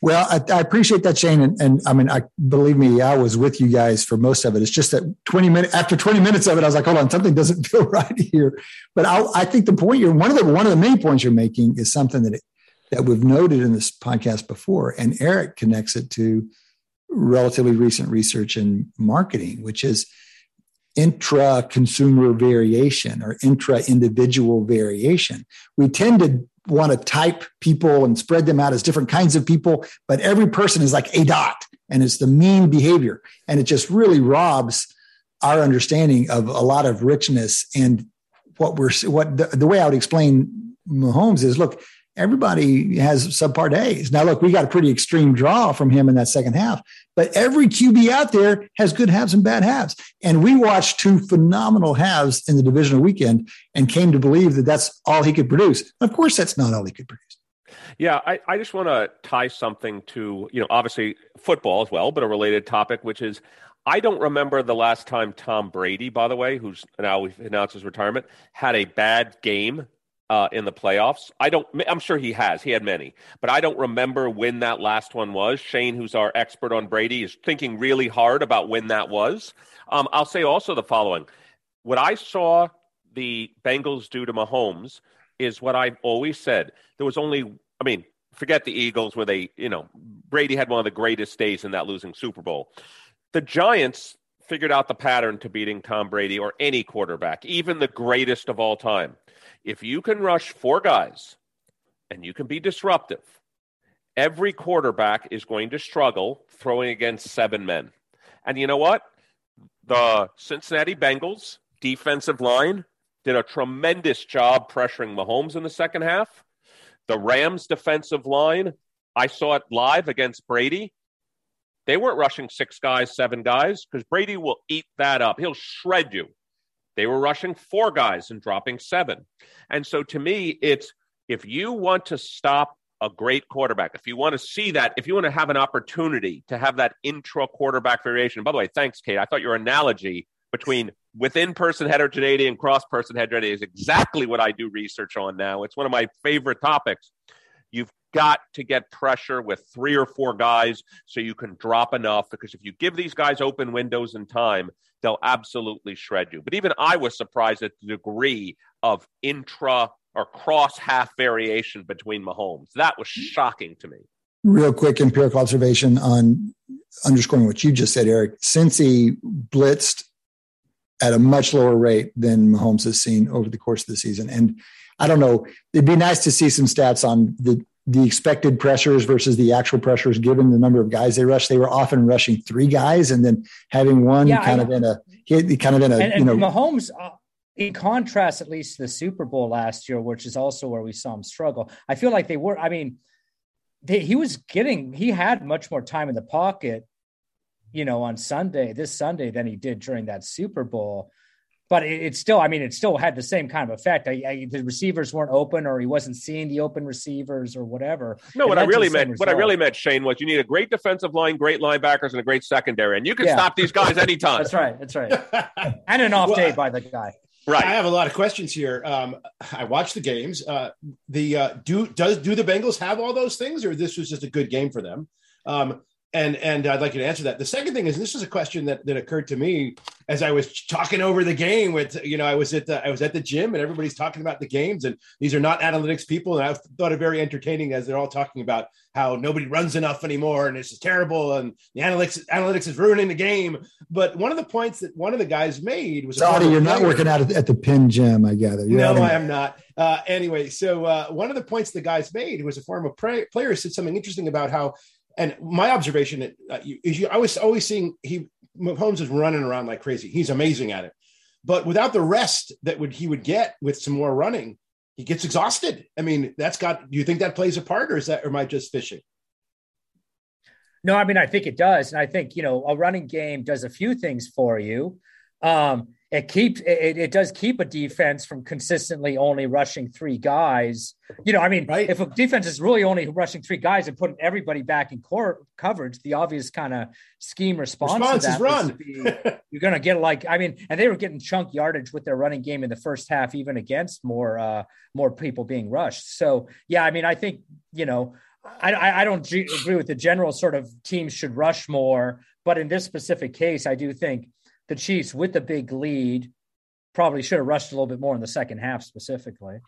Well, I, I appreciate that, Shane, and, and I mean, I believe me, I was with you guys for most of it. It's just that twenty minutes after twenty minutes of it, I was like, hold on, something doesn't feel right here. But I, I think the point you're one of the one of the main points you're making is something that it, that we've noted in this podcast before, and Eric connects it to relatively recent research in marketing, which is intra consumer variation or intra individual variation. We tend to want to type people and spread them out as different kinds of people, but every person is like a dot and it's the mean behavior. And it just really robs our understanding of a lot of richness. And what we're, what the, the way I would explain Mahomes is look, everybody has subpar days. Now, look, we got a pretty extreme draw from him in that second half, but every QB out there has good halves and bad halves. And we watched two phenomenal halves in the divisional weekend and came to believe that that's all he could produce. Of course, that's not all he could produce. Yeah, I, I just want to tie something to, you know, obviously football as well, but a related topic, which is I don't remember the last time Tom Brady, by the way, who's now announced his retirement, had a bad game uh, in the playoffs. I don't. I'm sure he has. He had many, but I don't remember when that last one was. Shane, who's our expert on Brady, is thinking really hard about when that was. Um, I'll say also the following: what I saw the Bengals do to Mahomes is what I've always said. There was only, I mean, forget the Eagles where they, you know, Brady had one of the greatest days in that losing Super Bowl. The Giants figured out the pattern to beating Tom Brady or any quarterback, even the greatest of all time. If you can rush four guys and you can be disruptive, every quarterback is going to struggle throwing against seven men. And you know what? The Cincinnati Bengals defensive line did a tremendous job pressuring Mahomes in the second half. The Rams defensive line, I saw it live against Brady. They weren't rushing six guys, seven guys, because Brady will eat that up. He'll shred you. They were rushing four guys and dropping seven. And so to me, it's if you want to stop a great quarterback, if you want to see that, if you want to have an opportunity to have that intra quarterback variation, by the way, thanks, Cade. I thought your analogy between within person heterogeneity and cross person heterogeneity is exactly what I do research on now. It's one of my favorite topics. Got to get pressure with three or four guys so you can drop enough because if you give these guys open windows and time, they'll absolutely shred you. But even I was surprised at the degree of intra or cross half variation between Mahomes. That was shocking to me. Real quick empirical observation on underscoring what you just said, Eric. Since he blitzed at a much lower rate than Mahomes has seen over the course of the season. And I don't know, it'd be nice to see some stats on the the expected pressures versus the actual pressures given the number of guys they rush. They were often rushing three guys and then having one yeah, kind I, of in a hit, kind of in a and, you know Mahomes uh, in contrast at least to the Super Bowl last year, which is also where we saw him struggle. I feel like they were. I mean, they, he was getting he had much more time in the pocket you know, on Sunday, this Sunday, than he did during that Super Bowl. But it, it still, I mean, it still had the same kind of effect. I, I, the receivers weren't open, or he wasn't seeing the open receivers, or whatever. No, what I really meant, result. what I really meant, Shane, was you need a great defensive line, great linebackers, and a great secondary, and you can yeah. stop these guys anytime. that's right. That's right. and an off well, day by the guy. Right. I have a lot of questions here. Um, I watched the games. Uh, the uh, do does do the Bengals have all those things, or this was just a good game for them? Um, and and I'd like you to answer that. The second thing is this is a question that that occurred to me as I was talking over the game with you know I was at the I was at the gym and everybody's talking about the games and these are not analytics people and I thought it very entertaining as they're all talking about how nobody runs enough anymore and it's just terrible and the analytics analytics is ruining the game. But one of the points that one of the guys made was sorry you're not working out at the Penn gym I gather. You're no, I am not. Uh, anyway, so uh, one of the points the guys made was a former player said something interesting about how and my observation uh, is you, I was always seeing he Mahomes is running around like crazy. He's amazing at it, but without the rest that would he would get with some more running, he gets exhausted. I mean, that's got. Do you think that plays a part, or is that, or am I just fishing? No, I mean I think it does, and I think you know a running game does a few things for you. Um, it keeps it, it does keep a defense from consistently only rushing three guys. You know, I mean, right. if a defense is really only rushing three guys and putting everybody back in core coverage, the obvious kind of scheme response, response to that is run. Be, you're going to get like, I mean, and they were getting chunk yardage with their running game in the first half, even against more uh, more people being rushed. So yeah, I mean, I think you know. I, I don't agree with the general sort of teams should rush more, but in this specific case, I do think the Chiefs with the big lead probably should have rushed a little bit more in the second half specifically.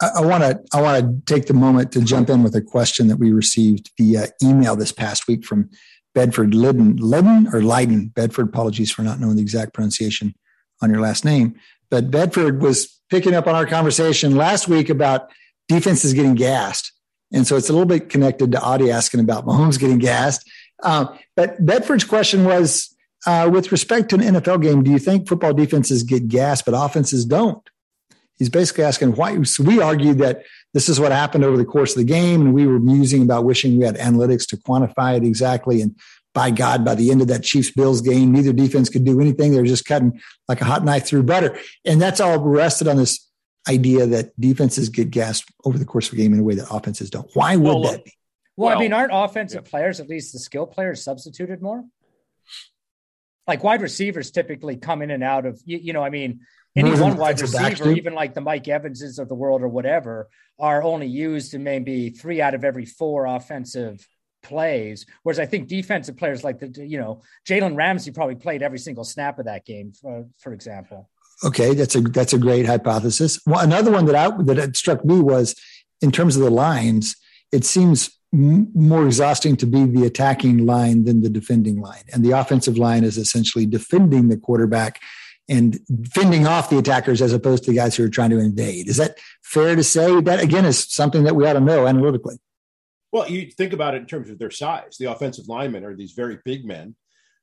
I want to I want to take the moment to jump in with a question that we received via email this past week from Bedford Lydon Lydon or Leiden Bedford. Apologies for not knowing the exact pronunciation on your last name, but Bedford was picking up on our conversation last week about defenses getting gassed, and so it's a little bit connected to Adi asking about Mahomes getting gassed. Uh, but Bedford's question was uh, with respect to an NFL game, do you think football defenses get gas, but offenses don't? He's basically asking why. So we argued that this is what happened over the course of the game, and we were musing about wishing we had analytics to quantify it exactly. And by God, by the end of that Chiefs Bills game, neither defense could do anything. They were just cutting like a hot knife through butter. And that's all rested on this idea that defenses get gassed over the course of a game in a way that offenses don't. Why would well, that be? Well, well, I mean, aren't offensive yeah. players, at least the skill players, substituted more? Like wide receivers typically come in and out of you, you know, I mean, any mm-hmm. one wide receiver, even like the Mike Evanses of the world or whatever, are only used in maybe three out of every four offensive plays. Whereas I think defensive players like the, you know, Jalen Ramsey probably played every single snap of that game, for, for example. Okay, that's a that's a great hypothesis. Well, another one that I that struck me was in terms of the lines. It seems more exhausting to be the attacking line than the defending line. And the offensive line is essentially defending the quarterback and fending off the attackers as opposed to the guys who are trying to invade. Is that fair to say? That again is something that we ought to know analytically. Well, you think about it in terms of their size. The offensive linemen are these very big men,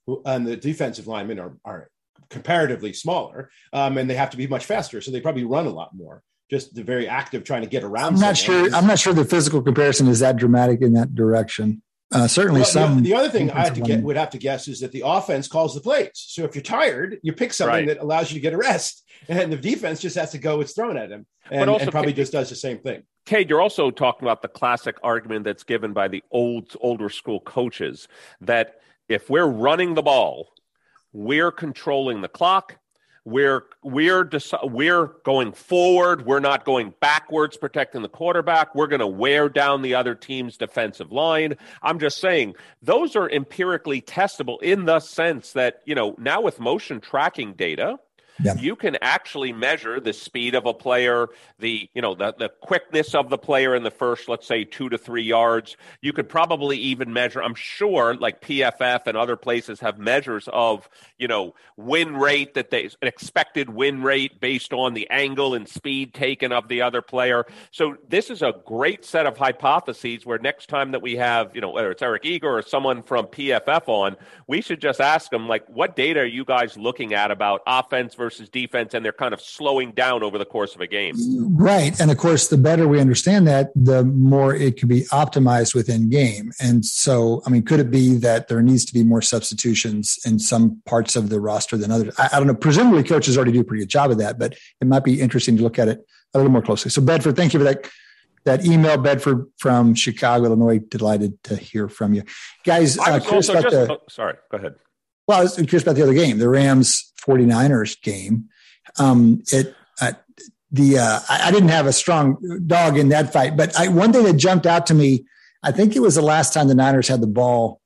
who, and the defensive linemen are, are comparatively smaller, um, and they have to be much faster. So they probably run a lot more just the very act of trying to get around. I'm not sure. I'm not sure the physical comparison is that dramatic in that direction. Uh, certainly, well, some. The, the, other thing I have to get, would have to guess is that the offense calls the plays. So if you're tired, you pick something right. that allows you to get a rest, and the defense just has to go what's thrown at him, and, also, and probably just does the same thing. Cade, you're also talking about the classic argument that's given by the old, older school coaches that if we're running the ball, we're controlling the clock, we're we're we're going forward. We're not going backwards, protecting the quarterback. We're going to wear down the other team's defensive line. I'm just saying those are empirically testable in the sense that you know now with motion tracking data, yeah. you can actually measure the speed of a player, the you know the the quickness of the player in the first, let's say, two to three yards. You could probably even measure. I'm sure, like PFF and other places have measures of you know win rate that they expected win rate based on the angle and speed taken of the other player. So this is a great set of hypotheses where next time that we have you know whether it's Eric Eager or someone from PFF on, we should just ask them like, what data are you guys looking at about offense versus versus defense, and they're kind of slowing down over the course of a game. Right. And of course, the better we understand that, the more it can be optimized within game. And so, I mean, could it be that there needs to be more substitutions in some parts of the roster than others? I, I don't know. Presumably, coaches already do a pretty good job of that, but it might be interesting to look at it a little more closely. So, Bedford, thank you for that that email, Bedford from Chicago, Illinois. Delighted to hear from you, guys. Uh, just, the, oh, sorry, go ahead. Well, I was curious about the other game, the Rams 49ers game. Um, it, uh, the, uh, I, I, didn't have a strong dog in that fight, but I, one thing that jumped out to me, I think it was the last time the Niners had the ball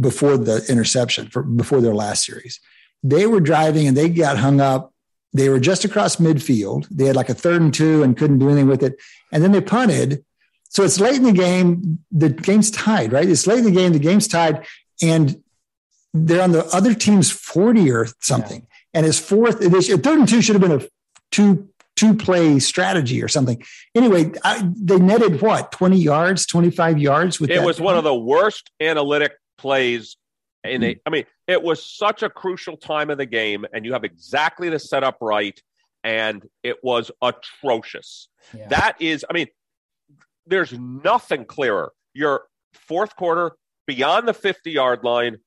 before the interception for before their last series. They were driving and they got hung up. They were just across midfield. They had like a third and two and couldn't do anything with it. And then they punted. So it's late in the game. The game's tied, right? It's late in the game. The game's tied. And they're on the other team's 40 or something. Yeah. And his fourth, third and two should have been a two two play strategy or something. Anyway, I, they netted what 20 yards, 25 yards with it was one of the worst analytic plays in a, mm. I mean, it was such a crucial time of the game, and you have exactly the setup right, and it was atrocious. Yeah. That is, I mean, there's nothing clearer. Your fourth quarter beyond the 50 yard line,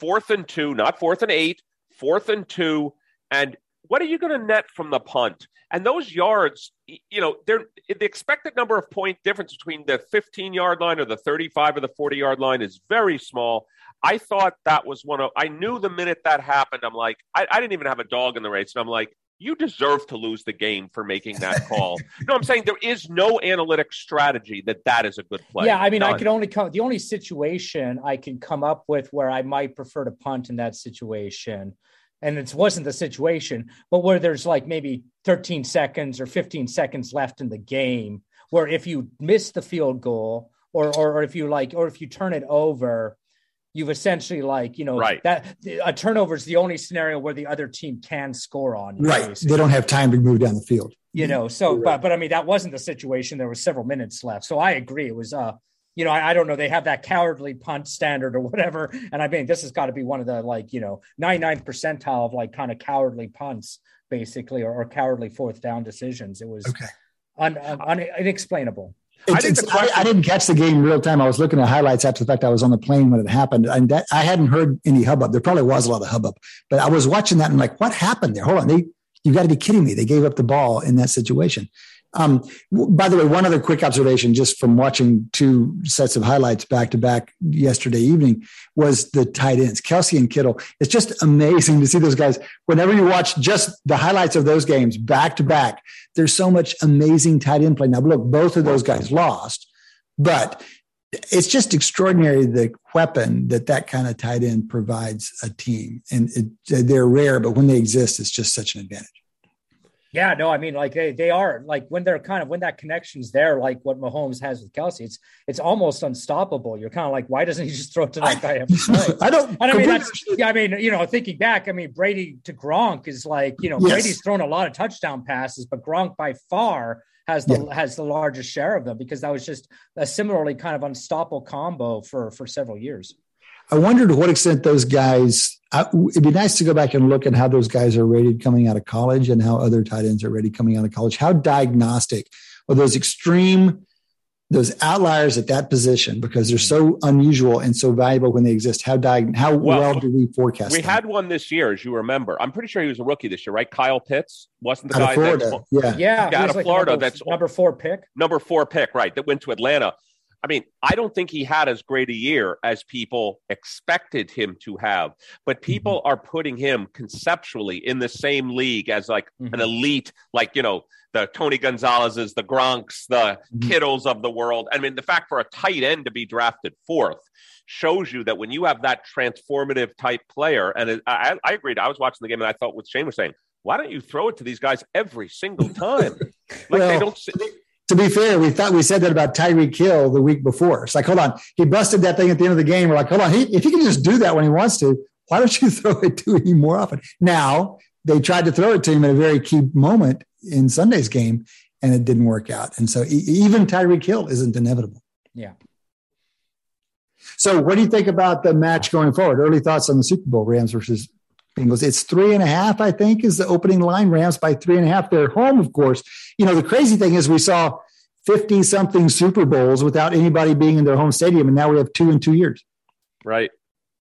fourth and two, not fourth and eight, fourth and two. And what are you going to net from the punt? And those yards, you know, they're the expected number of point difference between the 15 yard line or the 35 or the 40 yard line is very small. I thought that was one of, I knew the minute that happened, I'm like, I, I didn't even have a dog in the race. And I'm like, you deserve to lose the game for making that call. no, I'm saying there is no analytic strategy that that is a good play. Yeah, I mean, None. I can only come. The only situation I can come up with where I might prefer to punt in that situation, and it wasn't the situation, but where there's like maybe 13 seconds or 15 seconds left in the game, where if you miss the field goal or or, or if you like or if you turn it over you've essentially like you know right. that a turnover is the only scenario where the other team can score on you, right. Basically. they don't have time to move down the field. You know so right. but but i mean that wasn't the situation. There was several minutes left. So i agree. It was uh you know I, I don't know. They have that cowardly punt standard or whatever. And i mean this has got to be one of the like you know 99th percentile of like kind of cowardly punts basically or, or cowardly fourth down decisions. It was okay. un, un, un, unexplainable I, question- I, I, didn't catch the game real time. I was looking at highlights after the fact. I was on the plane when it happened, and that, I hadn't heard any hubbub. There probably was a lot of hubbub, but I was watching that and like, what happened there? Hold on, they You got to be kidding me. They gave up the ball in that situation. Um, by the way, one other quick observation just from watching two sets of highlights back to back yesterday evening was the tight ends, Kelce and Kittle. It's just amazing to see those guys. Whenever you watch just the highlights of those games back to back, there's so much amazing tight end play. Now, look, both of those guys lost, but it's just extraordinary the weapon that that kind of tight end provides a team. And it, they're rare, but when they exist, it's just such an advantage. Yeah, no, I mean, like they, they are like when they're kind of when that connection's there, like what Mahomes has with Kelce, it's it's almost unstoppable. You're kind of like, why doesn't he just throw it to that guy every play? I don't. I mean, that's yeah. I mean, you know, thinking back, I mean, Brady to Gronk is like, you know, yes. Brady's thrown a lot of touchdown passes, but Gronk by far has the yeah. has the largest share of them because that was just a similarly kind of unstoppable combo for for several years. I wonder to what extent those guys I, it'd be nice to go back and look at how those guys are rated coming out of college and how other tight ends are rated coming out of college. How diagnostic are those extreme, those outliers at that position because they're so unusual and so valuable when they exist. How diag- how well, well do we forecast? We them? had one this year, as you remember. I'm pretty sure he was a rookie this year, right? Kyle Pitts wasn't the out guy. Florida, yeah, yeah, out of like Florida. Number, that's number four pick. Number four pick, right? That went to Atlanta. I mean, I don't think he had as great a year as people expected him to have, but mm-hmm. people are putting him conceptually in the same league as like mm-hmm. an elite, like, you know, the Tony Gonzalez's, the Gronks, the mm-hmm. Kittles of the world. I mean, the fact for a tight end to be drafted fourth shows you that when you have that transformative type player, and it, I, I agreed, I was watching the game and I thought what Shane was saying, why don't you throw it to these guys every single time? like well, they don't to be fair, we thought we said that about Tyreek Hill the week before. It's like, hold on, he busted that thing at the end of the game. We're like, hold on, he, if he can just do that when he wants to, why don't you throw it to him more often? Now they tried to throw it to him at a very key moment in Sunday's game, and it didn't work out. And so even Tyreek Hill isn't inevitable. Yeah. So, what do you think about the match going forward? Early thoughts on the Super Bowl Rams versus Bengals. It's three and a half, I think, is the opening line. Rams by three and a half. They're home, of course. You know, the crazy thing is we saw 50 something Super Bowls without anybody being in their home stadium. And now we have two in two years. Right.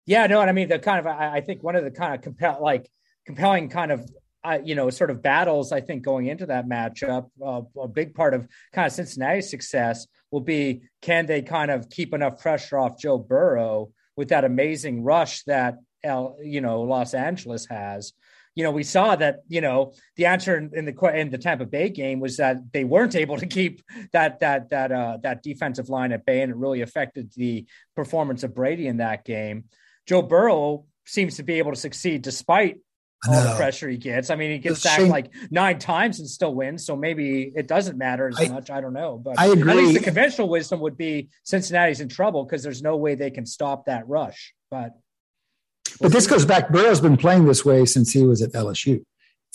Yeah, no, and I mean the kind of I, think one of the kind of compel like compelling kind of uh, you know sort of battles I think going into that matchup. Uh, a big part of kind of Cincinnati's success will be can they kind of keep enough pressure off Joe Burrow with that amazing rush that L, you know Los Angeles has you know, we saw that, you know, the answer in, in the in the Tampa Bay game was that they weren't able to keep that that that uh, that defensive line at bay, and it really affected the performance of Brady in that game. Joe Burrow seems to be able to succeed despite all the pressure he gets. I mean, he gets sacked like nine times and still wins. So maybe it doesn't matter as I, much. I don't know. But I agree. At least the conventional wisdom would be Cincinnati's in trouble because there's no way they can stop that rush. But but this goes back. Burrow's been playing this way since he was at LSU,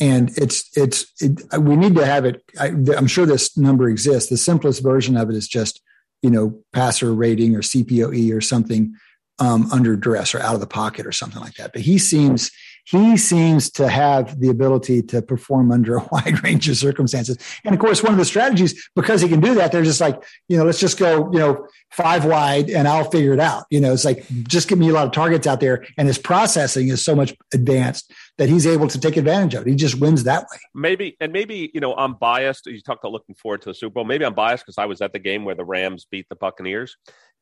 and it's it's it, we need to have it. I, I'm sure this number exists. The simplest version of it is just you know passer rating or CPOE or something um, under duress or out of the pocket or something like that. But he seems he seems to have the ability to perform under a wide range of circumstances. And of course, one of the strategies, because he can do that, they're just like, you know, let's just go, you know, five wide and I'll figure it out. You know, it's like, just give me a lot of targets out there. And his processing is so much advanced that he's able to take advantage of it. He just wins that way. Maybe, and maybe, you know, I'm biased. You talked about looking forward to the Super Bowl. Maybe I'm biased because I was at the game where the Rams beat the Buccaneers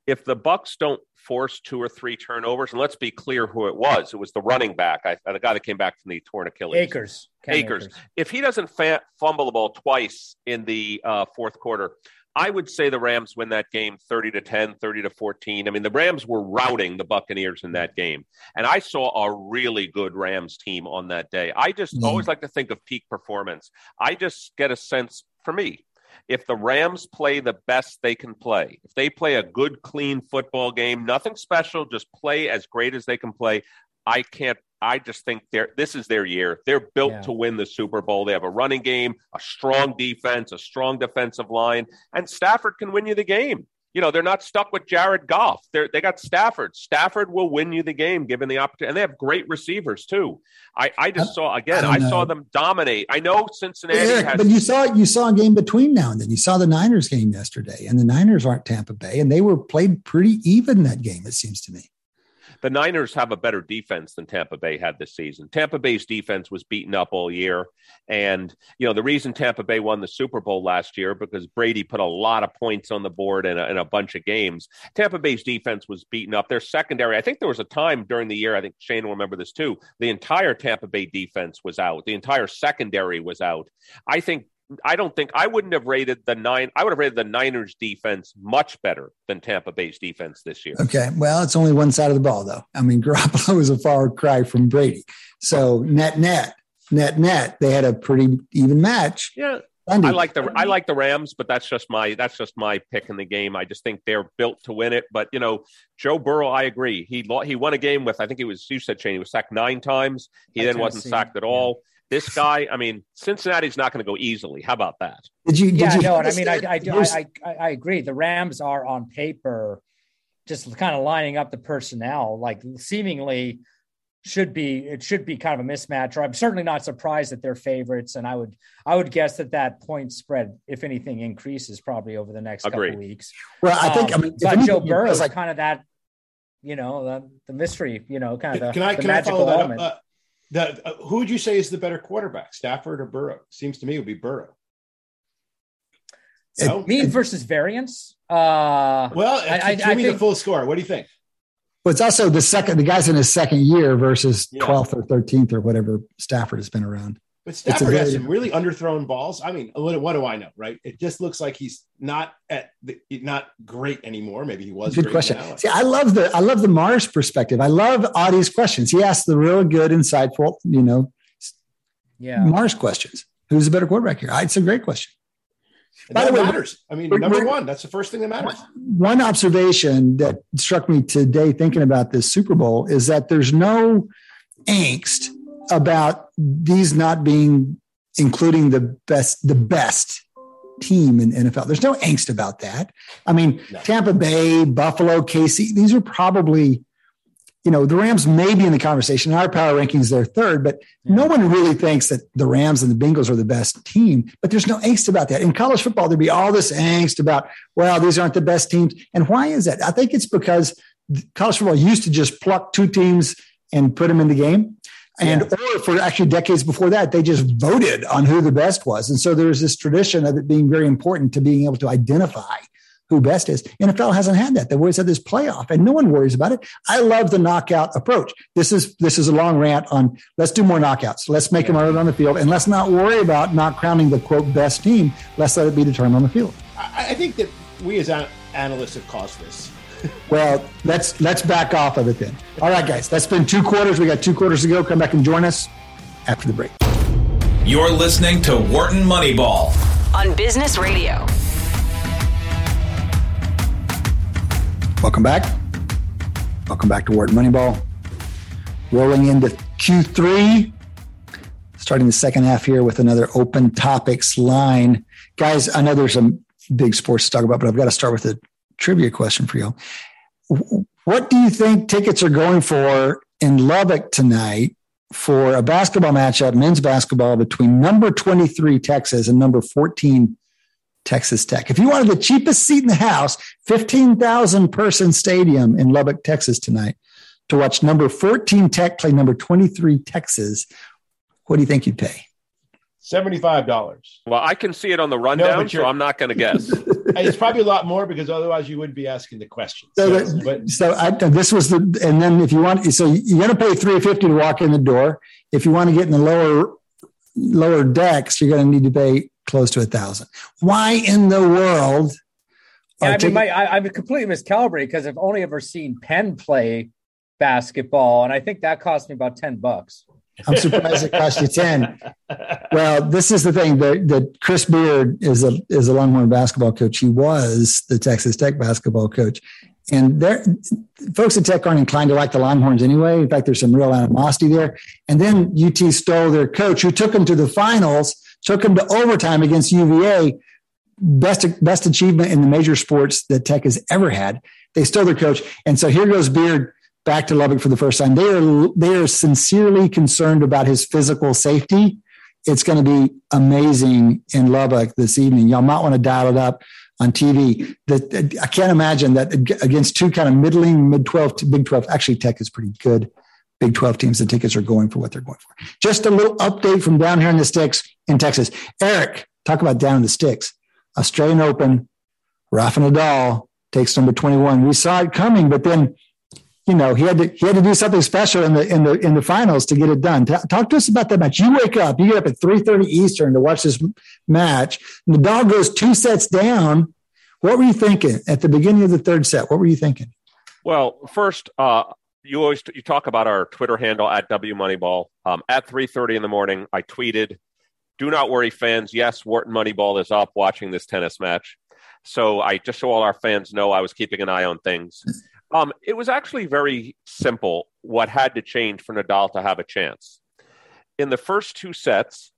if the Bucks don't force two or three turnovers, and let's be clear who it was, it was the running back, I, the guy that came back from the torn Achilles. Akers. Akers. Akers. If he doesn't fa- fumble the ball twice in the uh, fourth quarter, I would say the Rams win that game 30 to 10, 30 to 14. I mean, the Rams were routing the Buccaneers in that game. And I saw a really good Rams team on that day. I just mm. always like to think of peak performance. I just get a sense for me if the Rams play the best they can play, if they play a good, clean football game, nothing special, just play as great as they can play, I can't. I just think they're this is their year. They're built yeah. to win the Super Bowl. They have a running game, a strong defense, a strong defensive line, and Stafford can win you the game you know, they're not stuck with Jared Goff. They're, they got Stafford. Stafford will win you the game given the opportunity. And they have great receivers too. I, I just saw again, I, I saw them dominate. I know Cincinnati has, but you saw you saw a game between now and then. You saw the Niners game yesterday, and the Niners aren't Tampa Bay, and they were played pretty even that game, it seems to me. The Niners have a better defense than Tampa Bay had this season. Tampa Bay's defense was beaten up all year. And, you know, the reason Tampa Bay won the Super Bowl last year because Brady put a lot of points on the board in a, in a bunch of games. Tampa Bay's defense was beaten up. Their secondary, I think there was a time during the year, I think Shane will remember this too. The entire Tampa Bay defense was out, the entire secondary was out. I think I don't think I wouldn't have rated the nine. I would have rated the Niners defense much better than Tampa Bay's defense this year. Okay, well, it's only one side of the ball, though. I mean, Garoppolo is a far cry from Brady. So net, net, net, net, they had a pretty even match. Yeah, Sunday. I like the I like the Rams, but that's just my that's just my pick in the game. I just think they're built to win it. But you know, Joe Burrow, I agree. He he won a game with I think he was you said Shane he was sacked nine times. He then wasn't sacked at all. Yeah this guy, I mean, Cincinnati's not going to go easily. How about that? Did you? Did yeah, you no, and I mean, I, I, I, I, I agree. The Rams are on paper just kind of lining up the personnel, like seemingly should be it should be kind of a mismatch. Or I'm certainly not surprised that they're favorites, and I would I would guess that that point spread, if anything, increases probably over the next Agreed. couple weeks. Well, I think um, I mean, but Joe Burrow is like kind of that, you know, the, the mystery, you know, kind of the, can I, the can magical I element. Uh, the, uh, who would you say is the better quarterback, Stafford or Burrow? Seems to me it would be Burrow. So, mean versus variance. Uh, well, I, give I, me think, the full score. What do you think? Well, it's also the second. The guy's in his second year versus twelfth yeah. or thirteenth or whatever Stafford has been around. But Stafford has some really underthrown balls. I mean, what, what, do I know, right? It just looks like he's not at the, not great anymore. Maybe he was. Good question. Now. See, I love the I love the Mars perspective. I love Adi's questions. He asks the real good, insightful, you know, yeah, Mars questions. Who's the better quarterback here? Ah, it's a great question. And By the way, matters. I mean, number one, that's the first thing that matters. One observation that struck me today thinking about this Super Bowl is that there's no angst about these not being including the best the best team in NFL. There's no angst about that. I mean, no. Tampa Bay, Buffalo, KC, these are probably, you know, the Rams may be in the conversation. In our power rankings, they're third, but yeah. no one really thinks that the Rams and the Bengals are the best team. But there's no angst about that. In college football, there'd be all this angst about, well, these aren't the best teams. And why is that? I think it's because college football used to just pluck two teams and put them in the game. And yeah. or for actually decades before that, they just voted on who the best was. And so there's this tradition of it being very important to being able to identify who best is. NFL hasn't had that. They've always had this playoff and no one worries about it. I love the knockout approach. This is this is a long rant on let's do more knockouts. Let's make yeah. them out on the field and let's not worry about not crowning the quote best team. Let's let it be determined on the field. I think that we as analysts have caused this well, let's let's back off of it then. All right, guys, that's been two quarters. We got two quarters to go. Come back and join us after the break. You're listening to Wharton Moneyball on Business Radio. Welcome back. Welcome back to Wharton Moneyball. Rolling into Q3, starting the second half here with another open topics line. Guys, I know there's some big sports to talk about, but I've got to start with the trivia question for you. What do you think tickets are going for in Lubbock tonight for a basketball matchup, men's basketball between number 23 Texas and number 14 Texas Tech? If you wanted the cheapest seat in the house, 15,000 person stadium in Lubbock, Texas tonight to watch number 14 Tech play number 23 Texas, what do you think you'd pay? Seventy-five dollars. Well, I can see it on the rundown, no, so I'm not going to guess. it's probably a lot more because otherwise you wouldn't be asking the question. So, so, but, so I, this was the, and then if you want, so you're going to pay three fifty to walk in the door. If you want to get in the lower lower decks, you're going to need to pay close to a thousand. Why in the world? Yeah, I mean, my, I, I've completely miscalibrated because I've only ever seen Penn play basketball, and I think that cost me about ten bucks. I'm surprised it cost you 10. Well, this is the thing that, that Chris Beard is a, is a Longhorn basketball coach. He was the Texas Tech basketball coach. And there, folks at Tech aren't inclined to like the Longhorns anyway. In fact, there's some real animosity there. And then UT stole their coach who took them to the finals, took them to overtime against UVA. Best, best achievement in the major sports that Tech has ever had. They stole their coach. And so here goes Beard back to Lubbock for the first time. They are they are sincerely concerned about his physical safety. It's going to be amazing in Lubbock this evening. Y'all might want to dial it up. on TV. That I can't imagine that against two kind of middling mid 12 to Big 12. Actually, Tech is pretty good. Big 12 teams, the tickets are going for what they're going for. Just a little update from down here in the sticks in Texas. Eric, talk about down in the sticks. Australian Open, Rafa Nadal takes number 21. We saw it coming, but then you know he had to he had to do something special in the in the in the finals to get it done. Talk to us about that match. You wake up, you get up at three thirty Eastern to watch this match. Nadal goes two sets down. What were you thinking at the beginning of the third set? What were you thinking? Well, first, uh, you always you talk about our Twitter handle at W Moneyball. Um, at three thirty in the morning, I tweeted, "Do not worry, fans. Yes, Wharton Moneyball is up watching this tennis match." So I just so all our fans know, I was keeping an eye on things. Um, it was actually very simple what had to change for Nadal to have a chance. In the first two sets,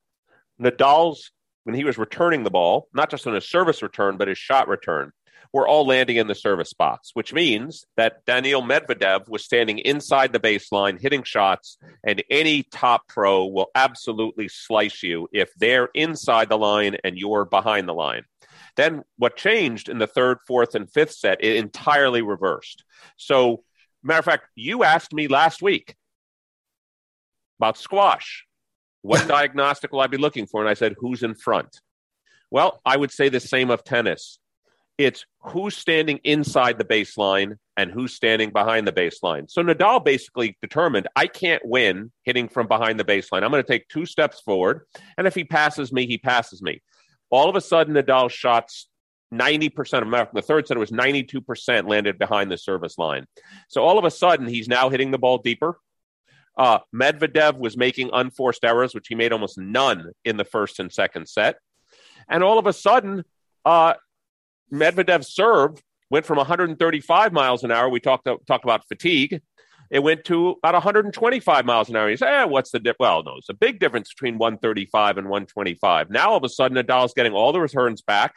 Nadal's, when he was returning the ball, not just on his service return, but his shot return, were all landing in the service spots, which means that Daniil Medvedev was standing inside the baseline, hitting shots, and any top pro will absolutely slice you if they're inside the line and you're behind the line. Then what changed in the third, fourth, and fifth set, it entirely reversed. So, matter of fact, you asked me last week about squash. What diagnostic will I be looking for? And I said, who's in front? Well, I would say the same of tennis. It's who's standing inside the baseline and who's standing behind the baseline. So Nadal basically determined I can't win hitting from behind the baseline. I'm going to take two steps forward. And if he passes me, he passes me. All of a sudden, Nadal shots 90% of them. The third set was 92% landed behind the service line. So all of a sudden, he's now hitting the ball deeper. Uh, Medvedev was making unforced errors, which he made almost none in the first and second set. And all of a sudden, uh, Medvedev's serve went from 135 miles an hour. We talked, talked about fatigue it went to about 125 miles an hour. You say, eh, what's the difference? Well, no, it's a big difference between 135 and 125. Now all of a sudden, Nadal's getting all the returns back.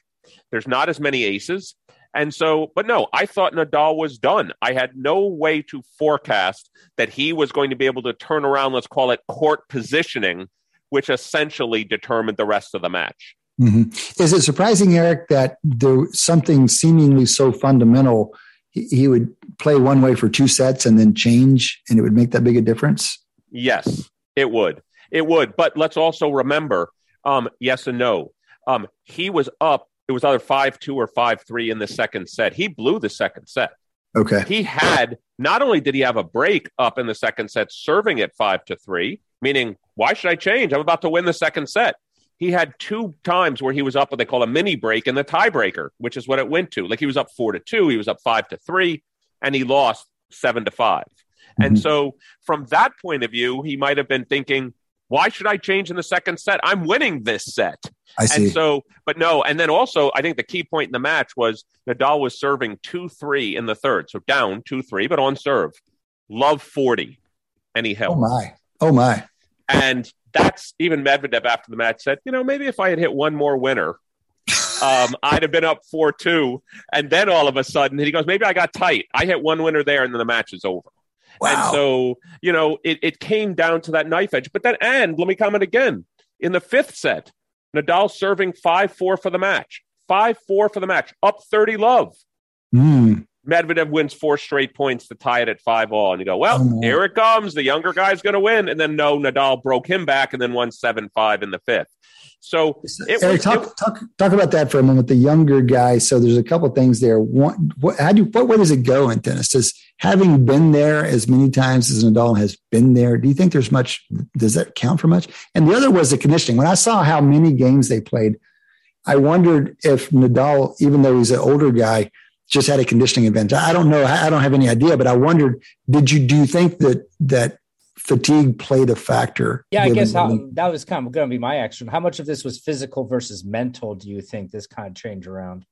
There's not as many aces. And so, but no, I thought Nadal was done. I had no way to forecast that he was going to be able to turn around, let's call it court positioning, which essentially determined the rest of the match. Mm-hmm. Is it surprising, Eric, that there something seemingly so fundamental he would play one way for two sets and then change and it would make that big a difference? Yes, it would. It would. But let's also remember um, yes and no. Um, he was up, it was either 5 2 or 5 3 in the second set. He blew the second set. Okay. He had, not only did he have a break up in the second set, serving at 5 to 3, meaning, why should I change? I'm about to win the second set he had two times where he was up what they call a mini break in the tiebreaker, which is what it went to. Like he was up four to two, he was up five to three, and he lost seven to 5 mm-hmm. And so, from that point of view, he might have been thinking, why should I change in the second set? I'm winning this set. I see. And so, but no. And then also, I think the key point in the match was Nadal was serving 2 3 in the third. So down 2 3, but on serve. Love 40. And he held. Oh, my. Oh, my. And that's even Medvedev after the match said, you know, maybe if I had hit one more winner, um, I'd have been up 4 2. And then all of a sudden, he goes, maybe I got tight. I hit one winner there, and then the match is over. Wow. And so, you know, it, it came down to that knife edge. But then, and let me comment again in the fifth set, Nadal serving 5 4 for the match, 5 4 for the match, up 30 love. Mm. Medvedev wins four straight points to tie it at five all, and you go, well, oh, here it comes. The younger guy's going to win, and then no, Nadal broke him back and then won seven five in the fifth. So it Eric, was, talk, it, talk talk about that for a moment. The younger guy. So there's a couple things there. One, what, how do what way does it go in tennis? Does having been there as many times as Nadal has been there, do you think there's much? Does that count for much? And the other was the conditioning. When I saw how many games they played, I wondered if Nadal, even though he's an older guy just had a conditioning event. I don't know. I don't have any idea, but I wondered, did you, do you think that, that fatigue played a factor? Yeah, I guess how, that was kind of going to be my action. How much of this was physical versus mental? Do you think this kind of change around?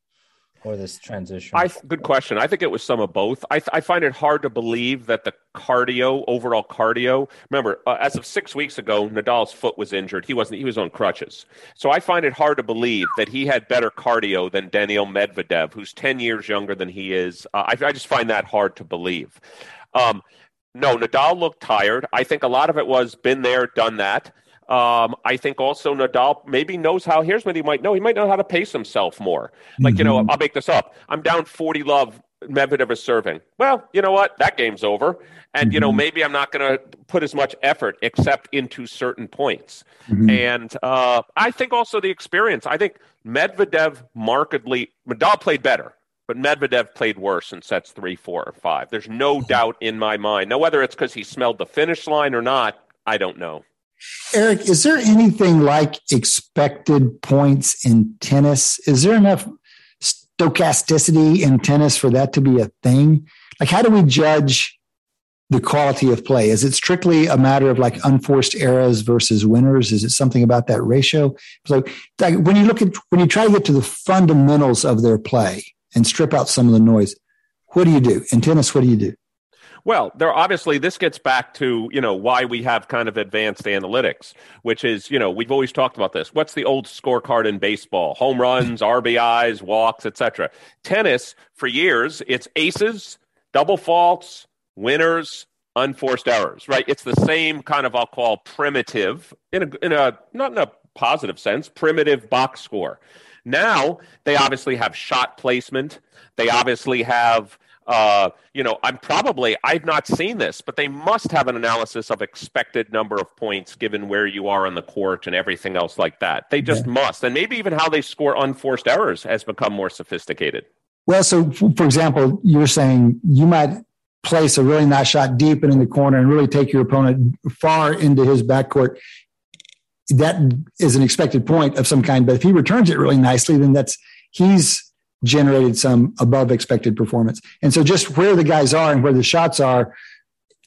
Or this transition? I good question. I think it was some of both. I, I find it hard to believe that the cardio, overall cardio. Remember, uh, as of six weeks ago, Nadal's foot was injured. He wasn't. He was on crutches. So I find it hard to believe that he had better cardio than Daniil Medvedev, who's ten years younger than he is. Uh, I, I just find that hard to believe. Um, no, Nadal looked tired. I think a lot of it was been there, done that. Um, I think also Nadal maybe knows how. Here's what he might know. He might know how to pace himself more. Like you know, Mm-hmm. I'll make this up. I'm down 40 love. Medvedev is serving. Well, you know what? That game's over. And you Mm-hmm. know, maybe I'm not going to put as much effort except into certain points. Mm-hmm. And uh, I think also the experience. I think Medvedev markedly. Nadal played better. But Medvedev played worse in sets three, four, or five. There's no doubt in my mind. Now, whether it's because he smelled the finish line or not, I don't know. Eric, is there anything like expected points in tennis? Is there enough stochasticity in tennis for that to be a thing? Like, how do we judge the quality of play? Is it strictly a matter of like unforced errors versus winners? Is it something about that ratio? So, like when you look at when you try to get to the fundamentals of their play and strip out some of the noise, what do you do in tennis? What do you do? Well, there obviously this gets back to you know why we have kind of advanced analytics, which is you know we've always talked about this. What's the old scorecard in baseball? Home runs, RBIs, walks, etc. Tennis for years it's aces, double faults, winners, unforced errors. Right? It's the same kind of I'll call primitive in a in a not in a positive sense primitive box score. Now they obviously have shot placement. They obviously have uh, you know, I'm probably I've not seen this, but they must have an analysis of expected number of points given where you are on the court and everything else like that. They just must, and maybe even how they score unforced errors has become more sophisticated. Well, so for example, you're saying you might place a really nice shot deep and in the corner and really take your opponent far into his backcourt. That is an expected point of some kind, but if he returns it really nicely, then that's he's generated some above expected performance. And so just where the guys are and where the shots are,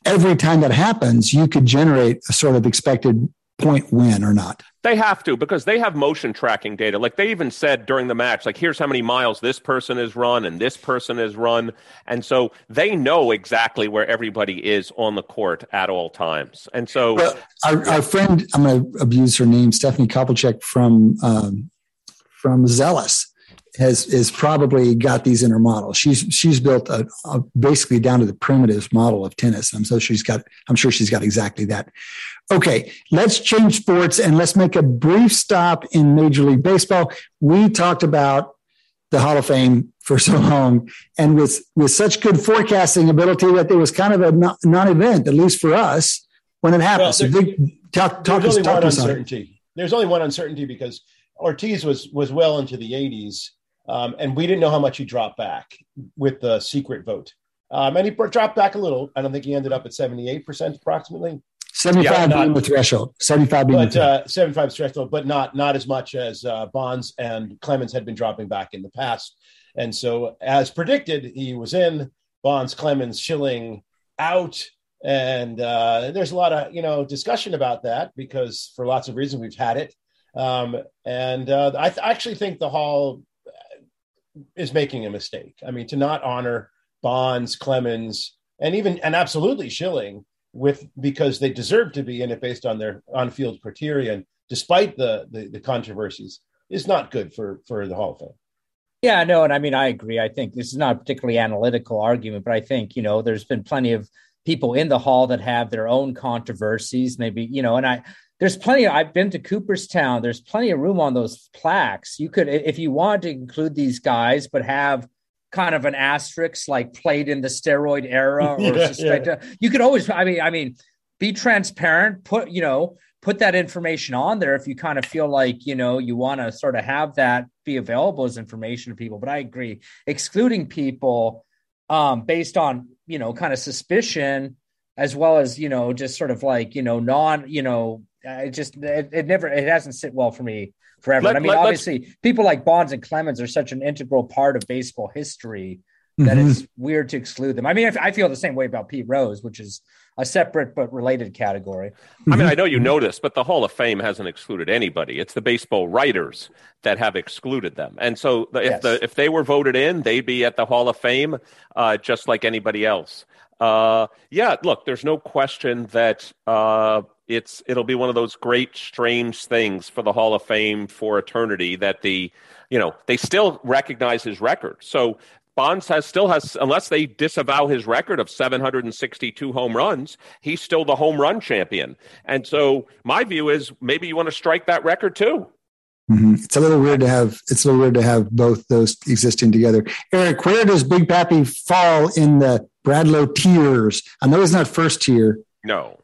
every time that happens, you could generate a sort of expected point win or not. They have to because they have motion tracking data. Like they even said during the match, like here's how many miles this person has run and this person has run. And so they know exactly where everybody is on the court at all times. And so Well, our, our friend, I'm going to abuse her name, Stephanie Kovalchik from um, from Zelus, has is probably got these in her model. She's she's built a, a basically down to the primitives model of tennis. And so she's got, I'm sure she's got exactly that. Okay, let's change sports and let's make a brief stop in Major League Baseball. We talked about the Hall of Fame for so long, and with with such good forecasting ability that there was kind of a non- non-event, at least for us, when it happened. Well, so, there- big, talk, talk There's us, only talk one to us on it. uncertainty. There's only one uncertainty because Ortiz was was well into the 80s, um, and we didn't know how much he dropped back with the secret vote. Um, and he dropped back a little. I don't think he ended up at 78 percent approximately, 75 Yeah, being the threshold. 75 being the but threshold. uh, 75 threshold, but not not as much as uh, Bonds and Clemens had been dropping back in the past. And so, as predicted, he was in Bonds, Clemens, Schilling out. And uh, there's a lot of you know discussion about that because for lots of reasons we've had it. Um, and uh, I th- actually think the Hall is making a mistake. I mean, to not honor Bonds, Clemens, and even and absolutely Schilling with because they deserve to be in it based on their on-field criteria, and despite the, the the controversies, is not good for for the Hall of Fame. Yeah, no, and I mean, I agree. I think this is not a particularly analytical argument, but I think, you know, there's been plenty of people in the hall that have their own controversies, maybe, you know, and I, there's plenty, Of, I've been to Cooperstown. There's plenty of room on those plaques. You could, if you want to include these guys, but have kind of an asterisk like played in the steroid era or Yeah, suspected, you could always, I mean, I mean, be transparent, put, you know, put that information on there if you kind of feel like you know you want to sort of have that be available as information to people but i agree excluding people um based on you know kind of suspicion as well as you know just sort of like you know non you know it just it, it never it hasn't sit well for me forever Let- i mean let- obviously people like bonds and clemens are such an integral part of baseball history that Mhm. it's weird to exclude them i mean I, I feel the same way about pete rose which is a separate but related category I mean, I know you know this, but the Hall of Fame hasn't excluded anybody. It's the baseball writers that have excluded them. And so the, if Yes. the if they were voted in, they'd be at the Hall of Fame uh, just like anybody else. Uh, yeah, look, there's no question that uh, it's it'll be one of those great strange things for the Hall of Fame for eternity that the you know they still recognize his record. So Bonds has still has, unless they disavow his record of 762 home runs, he's still the home run champion. And so my view is maybe you want to strike that record too. Mm-hmm. It's a little weird to have. It's a little weird to have both those existing together. Eric, where does Big Pappy fall in the Bradlow tiers? I know he's not first tier. No,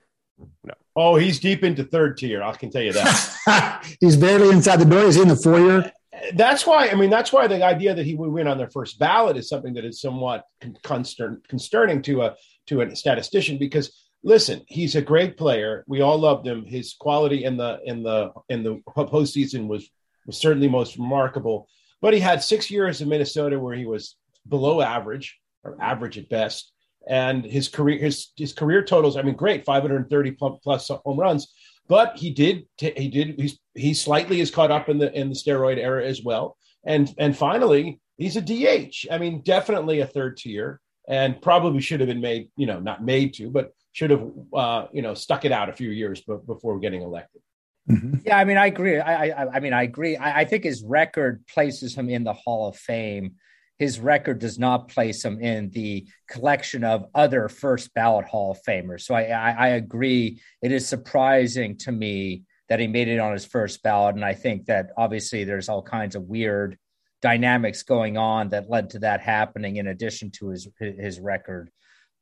no. Oh, he's deep into third tier. I can tell you that. he's barely inside the door. He's in the foyer that's why I mean that's why the idea that he would win on their first ballot is something that is somewhat constern, concerning to a to a statistician because listen, he's a great player. We all loved him. His quality in the in the in the postseason was was certainly most remarkable. But he had six years in Minnesota where he was below average or average at best, and his career his his career totals. I mean, great, 530 plus home runs but he did he did he's he slightly is caught up in the in the steroid era as well and and finally he's a dh i mean definitely a third tier and probably should have been made you know not made to but should have uh, you know stuck it out a few years before getting elected mm-hmm. yeah i mean i agree i i, I mean i agree I, I think his record places him in the hall of fame his record does not place him in the collection of other first ballot Hall of Famers. So I, I, I, agree. It is surprising to me that he made it on his first ballot. And I think that obviously there's all kinds of weird dynamics going on that led to that happening in addition to his, his record.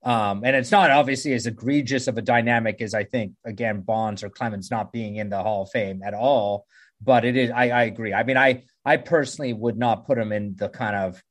Um, and it's not obviously as egregious of a dynamic as I think, again, Bonds or Clemens not being in the Hall of Fame at all. But it is, I, I agree. I mean, I, I personally would not put him in the kind of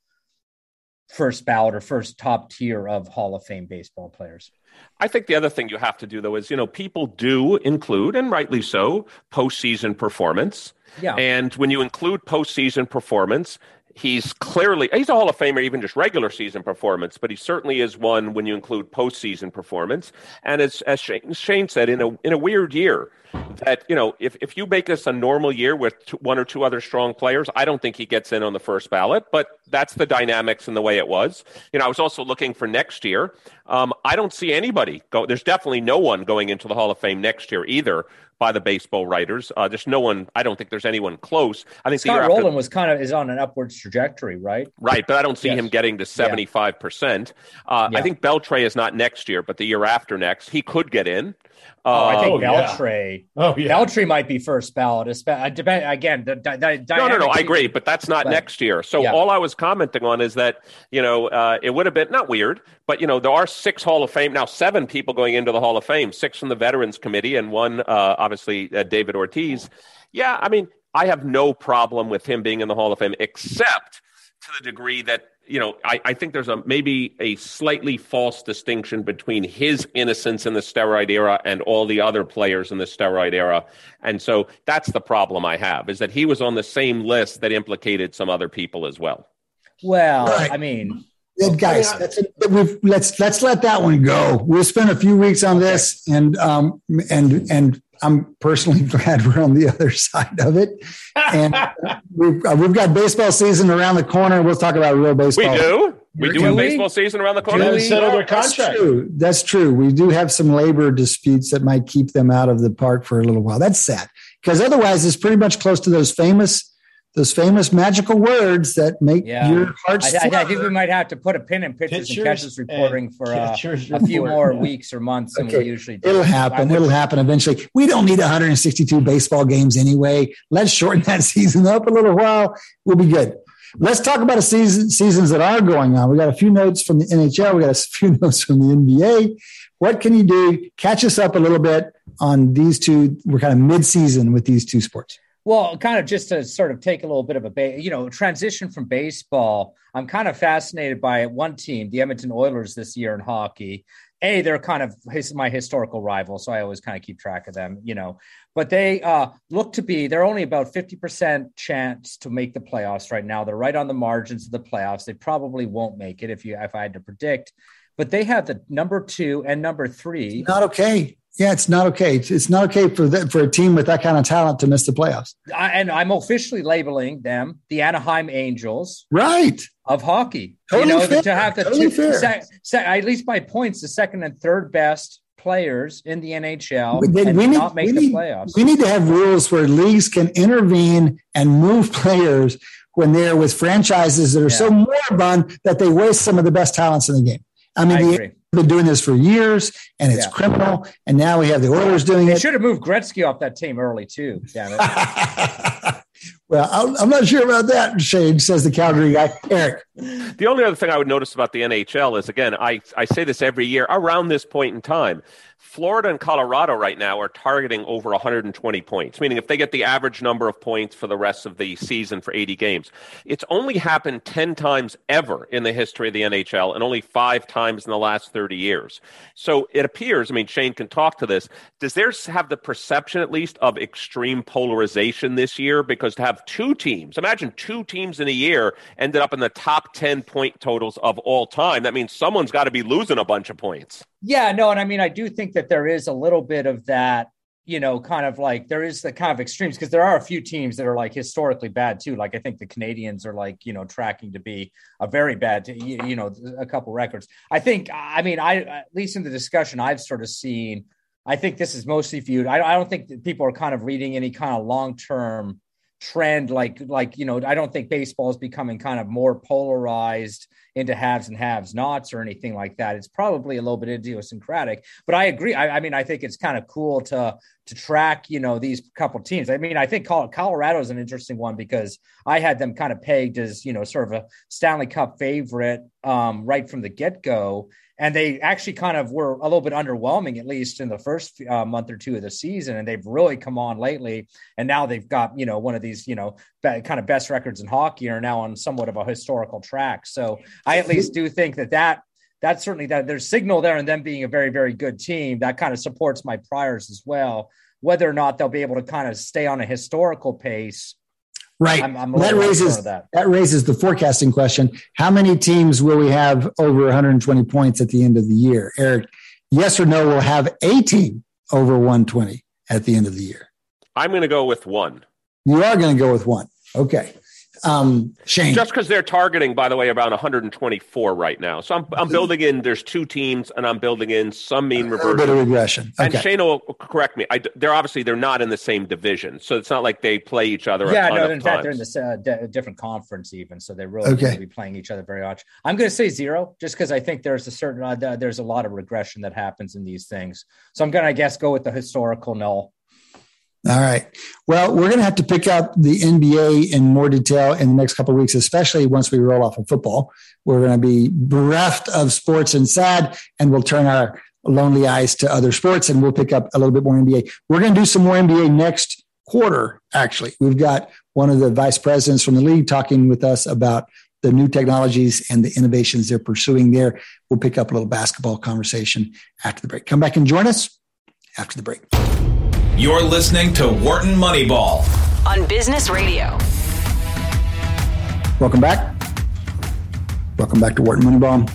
first ballot or first top tier of Hall of Fame baseball players. I think the other thing you have to do though is, you know, people do include, and rightly so, postseason performance. Yeah. And when you include postseason performance, he's clearly he's a Hall of Famer, even just regular season performance, but he certainly is one when you include postseason performance. And as as Shane, Shane said, in a in a weird year, that you know if if you make this a normal year with two, one or two other strong players, I don't think he gets in on the first ballot. But that's the dynamics and the way it was. You know, I was also looking for next year. Um, I don't see anybody go. There's definitely no one going into the Hall of Fame next year either by the baseball writers. Uh, there's no one. I don't think there's anyone close. I think Scott Rolen was kind of is on an upwards trajectory, right? Right, but I don't see yes. him getting to 75. Yeah. percent uh. I think Beltre is not next year, but the year after next, he could get in. Oh, I think oh, Beltre. Yeah. Oh, yeah. Beltre might be first ballot. Uh, depend again. The, the, the no, no, no. I agree, but that's not but, next year. So yeah. all I was commenting on is that you know uh, it would have been not weird, but you know there are six Hall of Fame now, seven people going into the Hall of Fame, six from the Veterans Committee, and one uh, obviously uh, David Ortiz. Yeah, I mean I have no problem with him being in the Hall of Fame, except to the degree that you know, I, I, think there's a maybe a slightly false distinction between his innocence in the steroid era and all the other players in the steroid era. And so that's the problem I have is that he was on the same list that implicated some other people as well. Well, right. I mean, yeah, guys, let's let's let that one go. We'll spend a few weeks on this, and um, and and I'm personally glad we're on the other side of it. And we've, uh, we've got baseball season around the corner. We'll talk about real baseball. We do. We do, have baseball season around the corner. We settled their contract. That's true. That's true. We do have some labor disputes that might keep them out of the park for a little while. That's sad because otherwise, it's pretty much close to those famous those famous magical words that make yeah. your heart. I, I, think we might have to put a pin in pitchers, pitchers and catches reporting for uh, a few more weeks or months than okay. we usually do. It'll happen. It'll happen eventually. We don't need 162 baseball games anyway. Let's shorten that season up a little while. We'll be good. Let's talk about the season, seasons that are going on. We got a few notes from the NHL. We got a few notes from the NBA. What can you do? Catch us up a little bit on these two. We're kind of mid-season with these two sports. Well, kind of just to sort of take a little bit of a ba- you know transition from baseball. I'm kind of fascinated by one team, the Edmonton Oilers, this year in hockey. A, they're kind of his, my historical rival, so I always kind of keep track of them, you know. But they uh, look to be they're only about fifty percent chance to make the playoffs right now. They're right on the margins of the playoffs. They probably won't make it if you if I had to predict. But they have the number two and number three. Not okay. Yeah, it's not okay. It's not okay for the, for a team with that kind of talent to miss the playoffs. I, and I'm officially labeling them the Anaheim Angels, right, of hockey. Totally you know, fair. to have the totally two, se, se, at least by points, the second and third best players in the NHL and we need, not make the need, playoffs. We need to have rules where leagues can intervene and move players when they're with franchises that are so moribund that they waste some of the best talents in the game. I mean, I the agree. Been doing this for years and it's Yeah. criminal. And now we have the Oilers doing They it. should have moved Gretzky off that team early too. Damn it. well, I'm- I'm not sure about that, Shane, says the Calgary guy. Eric. The only other thing I would notice about the NHL is again, I, I say this every year around this point in time. Florida and Colorado right now are targeting over 120 points, meaning if they get the average number of points for the rest of the season for 80 games. It's only happened 10 times ever in the history of the NHL and only five times in the last 30 years. So it appears, I mean, Shane can talk to this. Does theirs have the perception, at least, of extreme polarization this year? Because to have two teams, imagine two teams in a year ended up in the top 10 point totals of all time. That means someone's got to be losing a bunch of points. Yeah, no, and I mean, I do think that there is a little bit of that, you know, kind of like there is the kind of extremes because there are a few teams that are like historically bad too. Like I think the Canadiens are like, you know, tracking to be a very bad, you, you know, a couple records. I think, I mean, I at least in the discussion I've sort of seen, I think this is mostly viewed. I, I don't think people are kind of reading any kind of long term trend like like you know i don't think baseball is becoming kind of more polarized into haves and haves nots or anything like that. It's probably a little bit idiosyncratic but i agree. I, I mean i think it's kind of cool to to track you know these couple teams. I mean i think colorado is an interesting one because i had them kind of pegged as you know sort of a stanley cup favorite um, right from the get-go and they actually kind of were a little bit underwhelming at least in the first uh, month or two of the season. And they've really come on lately. And now they've got you know one of these you know be- kind of best records in hockey are now on somewhat of a historical track. So i at least do think that that that's certainly that there's signal there and them being a very very good team. That kind of supports my priors as well whether or not they'll be able to kind of stay on a historical pace Right. I'm- I'm that raises that. that raises the forecasting question. How many teams will we have over 120 points at the end of the year? Eric, yes or no, we'll have a team over 120 at the end of the year. I'm going to go with one. You are going to go with one. Okay. Um, Shane. Just because they're targeting, by the way, around 124 right now. So I'm, I'm building in, there's two teams, and I'm building in some mean a bit of regression. And Shane will correct me. I, they're obviously they're not in the same division, so it's not like they play each other. yeah a ton no of in fact they're in times. this uh, di- different conference even so they're really Okay. okay. be playing each other very much i'm going to say zero just because i think there's a certain uh, there's a lot of regression that happens in these things so i'm going to i guess go with the historical null All right. Well, we're going to have to pick up the NBA in more detail in the next couple of weeks, especially once we roll off of football. We're going to be bereft of sports and sad, and we'll turn our lonely eyes to other sports and we'll pick up a little bit more NBA. We're going to do some more NBA next quarter, actually. We've got one of the vice presidents from the league talking with us about the new technologies and the innovations they're pursuing there. We'll pick up a little basketball conversation after the break. Come back and join us after the break. You're listening to Wharton Moneyball. on Business Radio. Welcome back. Welcome back to Wharton Moneyball.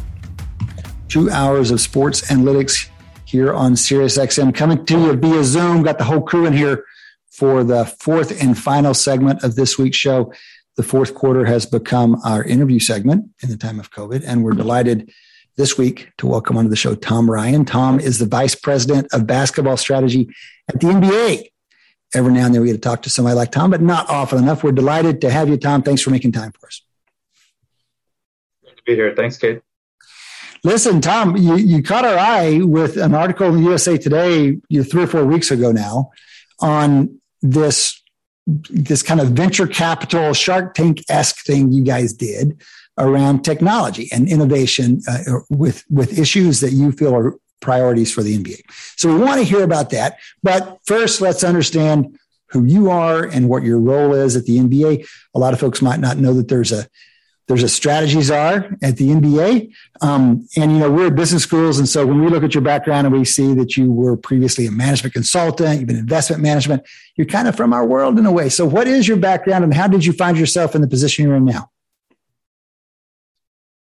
Two hours of sports analytics here on SiriusXM, coming to you via Zoom. Got the whole crew in here for the fourth and final segment of this week's show. The fourth quarter has become our interview segment in the time of COVID, and we're delighted this week to welcome onto the show Tom Ryan. Tom is the vice president of basketball strategy at the NBA. Every now and then we get to talk to somebody like Tom, but not often enough. We're delighted to have you, Tom. Thanks for making time for us. Good to be here. Thanks, Cade. Listen, Tom, you, you caught our eye with an article in USA Today you three or four weeks ago now on this this kind of venture capital Shark Tank esque thing you guys did around technology and innovation uh, with with issues that you feel are priorities for the NBA. So we want to hear about that, but first let's understand who you are and what your role is at the NBA. A lot of folks might not know that there's a there's a strategies are at the NBA. Um, and, you know, we're business schools. And so when we look at your background and we see that you were previously a management consultant, you've been investment management, you're kind of from our world in a way. So what is your background and how did you find yourself in the position you're in now?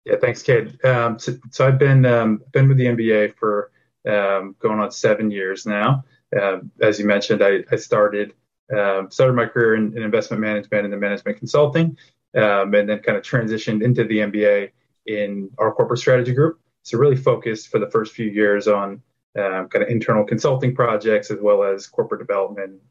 Yeah, thanks, Cade. Um, so, so I've been um, been with the NBA for um, going on seven years now. Um, as you mentioned, I, I started um, started my career in, in investment management and then management consulting, um, and then kind of transitioned into the NBA in our corporate strategy group. So really focused for the first few years on um, kind of internal consulting projects as well as corporate development,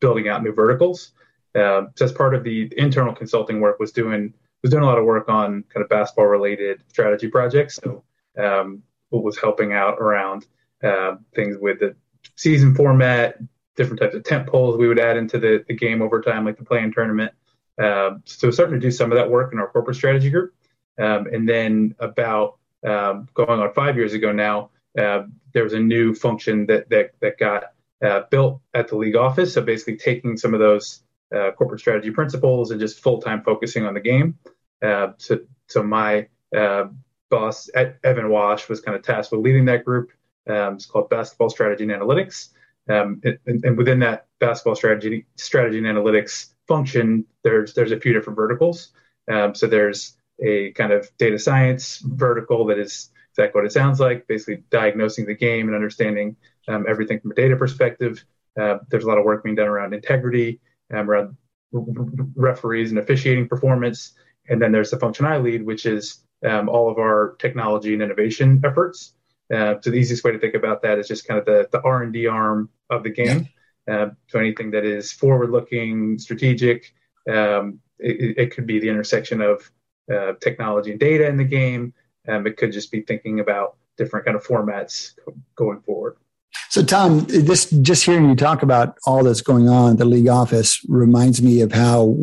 building out new verticals. uh, so as part of the internal consulting work, was doing was doing a lot of work on kind of basketball related strategy projects. So um, what was helping out around uh, things with the season format, different types of tent poles we would add into the, the game over time, like the play-in tournament. Uh, so starting to do some of that work in our corporate strategy group. Um, and then about um, going on five years ago now, uh, there was a new function that that, that got uh, built at the league office. So basically taking some of those uh, corporate strategy principles and just full time focusing on the game. Uh, so so my uh, boss Evan Wasch was kind of tasked with leading that group. Um, it's called Basketball Strategy and Analytics. Um, and, and, within that basketball strategy strategy and analytics function, there's there's a few different verticals. Um, so there's a kind of data science vertical that is exactly what it sounds like, basically diagnosing the game and understanding um, everything from a data perspective. Uh, there's a lot of work being done around integrity, um, around referees and officiating performance. And then there's the function I lead, which is um, all of our technology and innovation efforts. Uh, so the easiest way to think about that is just kind of the, the R&D arm of the game. Yeah. Uh, so anything that is forward-looking, strategic, um, it, it, could be the intersection of uh, technology and data in the game. Um, it could just be thinking about different kind of formats going forward. So, Tom, this just hearing you talk about all that's going on at the league office reminds me of how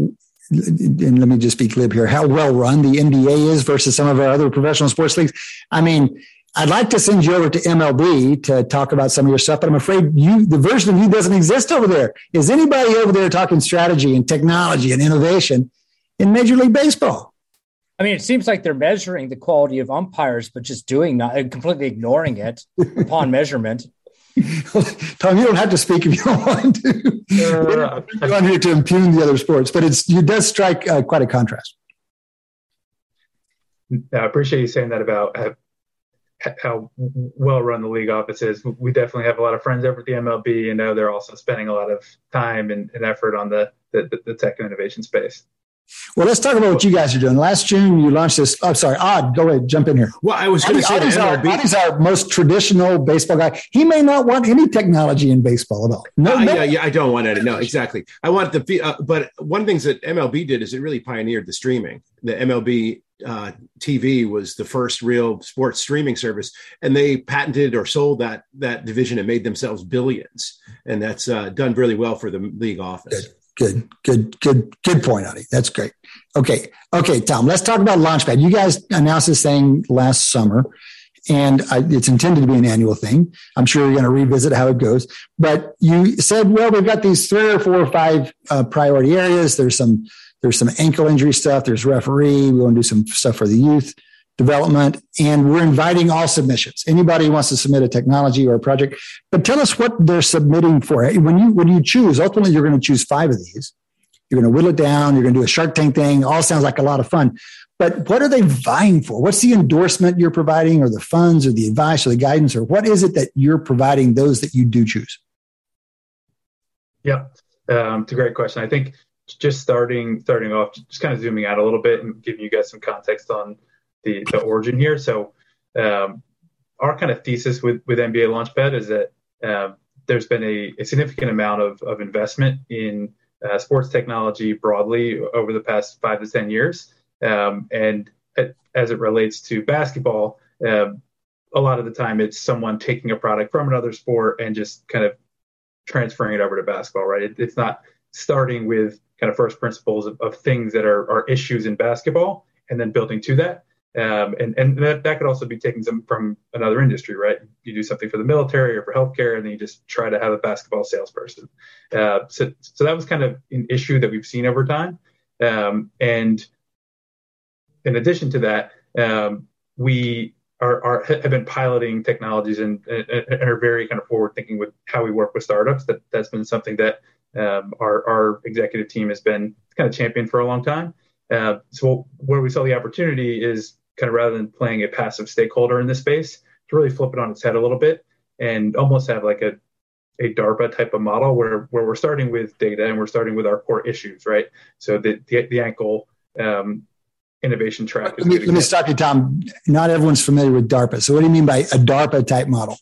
and let me just be clear here, how well run the NBA is versus some of our other professional sports leagues. I mean, I'd like to send you over to MLB to talk about some of your stuff, but I'm afraid you, the version of you doesn't exist over there. Is anybody over there talking strategy and technology and innovation in Major League Baseball? I mean, it seems like they're measuring the quality of umpires, but just doing not completely ignoring it upon measurement. Tom, you don't have to speak if you don't want to. Uh, I'm not here to impugn the other sports, but it's it does strike uh, quite a contrast. I appreciate you saying that about uh, how well run the league office is. We definitely have a lot of friends over at the MLB, and know they're also spending a lot of time and, and effort on the, the, the tech and innovation space. Well, let's talk about what you guys are doing. Last June, you launched this. I'm oh, sorry, Odd, go ahead, jump in here. Well, I was going to say, Adi's our, Adi's our most traditional baseball guy. He may not want any technology in baseball at all. No, uh, no. yeah, yeah, I don't want it. No, exactly. I want the. Uh, but one of the things that MLB did is it really pioneered the streaming. The MLB uh, TV was the first real sports streaming service, and they patented or sold that that division and made themselves billions. And that's uh, done really well for the league office. Good. Good, good, good, good point, Adi. That's great. Okay, okay, Tom. Let's talk about Launchpad. You guys announced this thing last summer, and I, it's intended to be an annual thing. I'm sure you're going to revisit how it goes. But you said, well, we've got these three or four or five uh, priority areas. There's some there's some ankle injury stuff. There's referee. We want to do some stuff for the youth development, and we're inviting all submissions. Anybody who wants to submit a technology or a project, but tell us what they're submitting for. When you when you choose, ultimately you're going to choose five of these. You're going to whittle it down. You're going to do a Shark Tank thing. All sounds like a lot of fun. But what are they vying for? What's the endorsement you're providing, or the funds, or the advice, or the guidance, or what is it that you're providing those that you do choose? Yeah, um, it's a great question. I think just starting starting off, just kind of zooming out a little bit and giving you guys some context on the, the origin here. So um, our kind of thesis with, with NBA Launchpad is that uh, there's been a, a, significant amount of, of investment in uh, sports technology broadly over the past five to 10 years. Um, and as it relates to basketball, uh, a lot of the time it's someone taking a product from another sport and just kind of transferring it over to basketball, right? It, it's not starting with kind of first principles of, of things that are, are issues in basketball and then building to that. Um, and and that, that could also be taking some from another industry, right? You do something for the military or for healthcare, and then you just try to have a basketball salesperson. Uh, so, so that was kind of an issue that we've seen over time. Um, and in addition to that, um, we are, are, have been piloting technologies and, and, and, are very kind of forward thinking with how we work with startups. That that's been something that um, our, our executive team has been kind of championed for a long time. Uh, so where we saw the opportunity is kind of rather than playing a passive stakeholder in this space, to really flip it on its head a little bit and almost have like a a DARPA type of model where where we're starting with data and we're starting with our core issues, right? So the the, the ankle um, innovation track. Let me, let me stop you, Tom. Not everyone's familiar with DARPA. So what do you mean by a DARPA type model?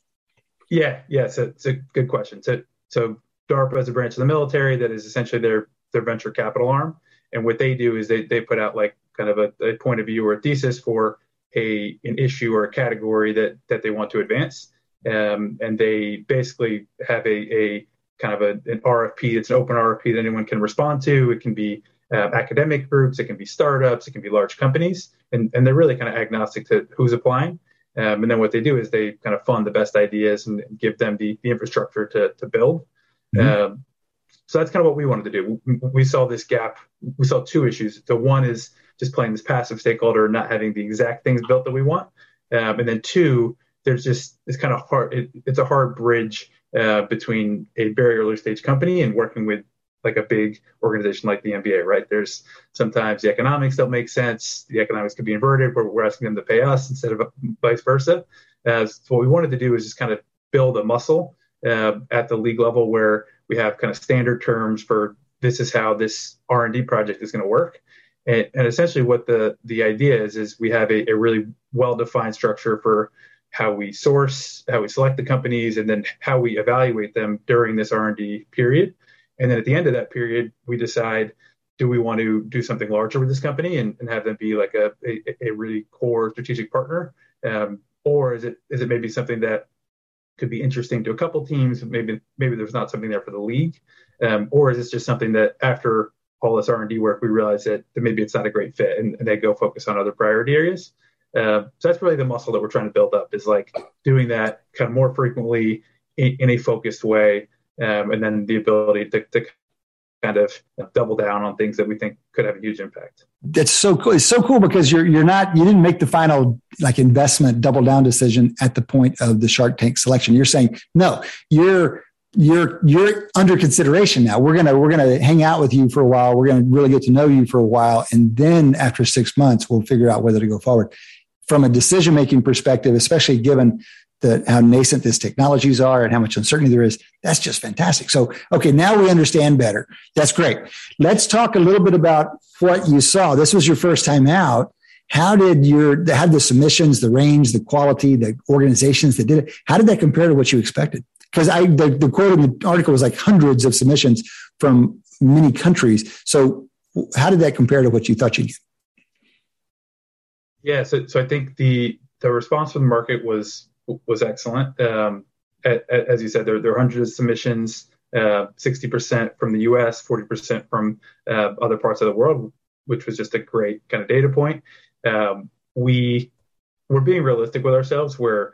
Yeah, yeah, so it's a good question. So so DARPA is a branch of the military that is essentially their their venture capital arm. And what they do is they, they put out like kind of a, a point of view or a thesis for a an issue or a category that that they want to advance. Um, and they basically have a, a kind of a, an RFP. It's an open RFP that anyone can respond to. It can be uh, academic groups, it can be startups, it can be large companies, and, and they're really kind of agnostic to who's applying. Um, and then what they do is they kind of fund the best ideas and give them the, the infrastructure to, to build. Mm-hmm. Um, so that's kind of what we wanted to do. We, we, saw this gap. We saw two issues. The one is just playing this passive stakeholder, not having the exact things built that we want. Um, and then two, there's just it's kind of hard. It, it's a hard bridge uh, between a very early stage company and working with like a big organization like the NBA, right? There's sometimes the economics don't make sense. The economics could be inverted we're asking them to pay us instead of vice versa. Uh, so what we wanted to do is just kind of build a muscle uh, at the league level where we have kind of standard terms for this is how this R&D project is going to work. And, and, essentially what the, the idea is, is we have a, a really well-defined structure for how we source, how we select the companies, and then how we evaluate them during this R&D period. And then at the end of that period, we decide do we want to do something larger with this company and, and have them be like a, a, a really core strategic partner? Um, or is it is it maybe something that could be interesting to a couple teams? Maybe maybe there's not something there for the league, um, or is this just something that after all this R&D work, we realize that, that maybe it's not a great fit and, and they go focus on other priority areas. Uh, so that's really the muscle that we're trying to build up is like doing that kind of more frequently in, in a focused way um, and then the ability to, to kind of double down on things that we think could have a huge impact. That's so cool. It's so cool because you're you're not you didn't make the final like investment double down decision at the point of the Shark Tank selection. You're saying no, you're you're you're under consideration now. We're gonna we're gonna hang out with you for a while. We're gonna really get to know you for a while, and then after six months, we'll figure out whether to go forward. From a decision making perspective, especially given the, how nascent these technologies are and how much uncertainty there is. That's just fantastic. So, okay, now we understand better. That's great. Let's talk a little bit about what you saw. This was your first time out. How did your, did the submissions, the range, the quality, the organizations that did it, how did that compare to what you expected? Because I, the, the quote in the article was like hundreds of submissions from many countries. So, how did that compare to what you thought you'd get? Yeah, so, so I think the the response from the market was was excellent. Um, at, at, as you said, there, there are hundreds of submissions, uh, 60% from the US, 40% from uh, other parts of the world, which was just a great kind of data point. Um, we were being realistic with ourselves where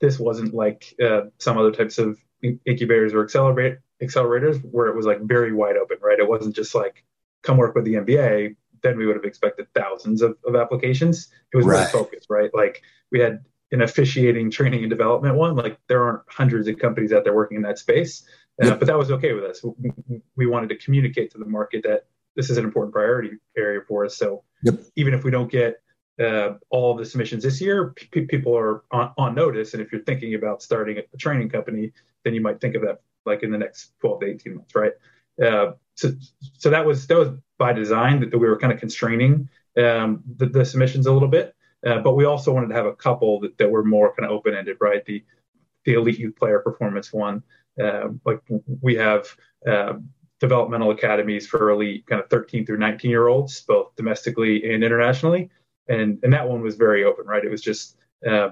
this wasn't like uh, some other types of incubators or accelerate, accelerators where it was like very wide open, right? It wasn't just like come work with the NBA. Then we would have expected thousands of, of applications. It was right. really focused, right? Like we had an officiating training and development one. Like there aren't hundreds of companies out there working in that space, uh, yep. but that was okay with us. We wanted to communicate to the market that this is an important priority area for us. So yep. even if we don't get uh, all the submissions this year, p- people are on, on, notice. And if you're thinking about starting a training company, then you might think of that like in the next 12 to 18 months, right? Uh, so, so that was that was by design that, we were kind of constraining um, the, the submissions a little bit. Uh, but we also wanted to have a couple that, that were more kind of open ended, right? The the elite youth player performance one, uh, like we have uh, developmental academies for elite kind of 13 through 19 year olds, both domestically and internationally, and and that one was very open, right? It was just uh,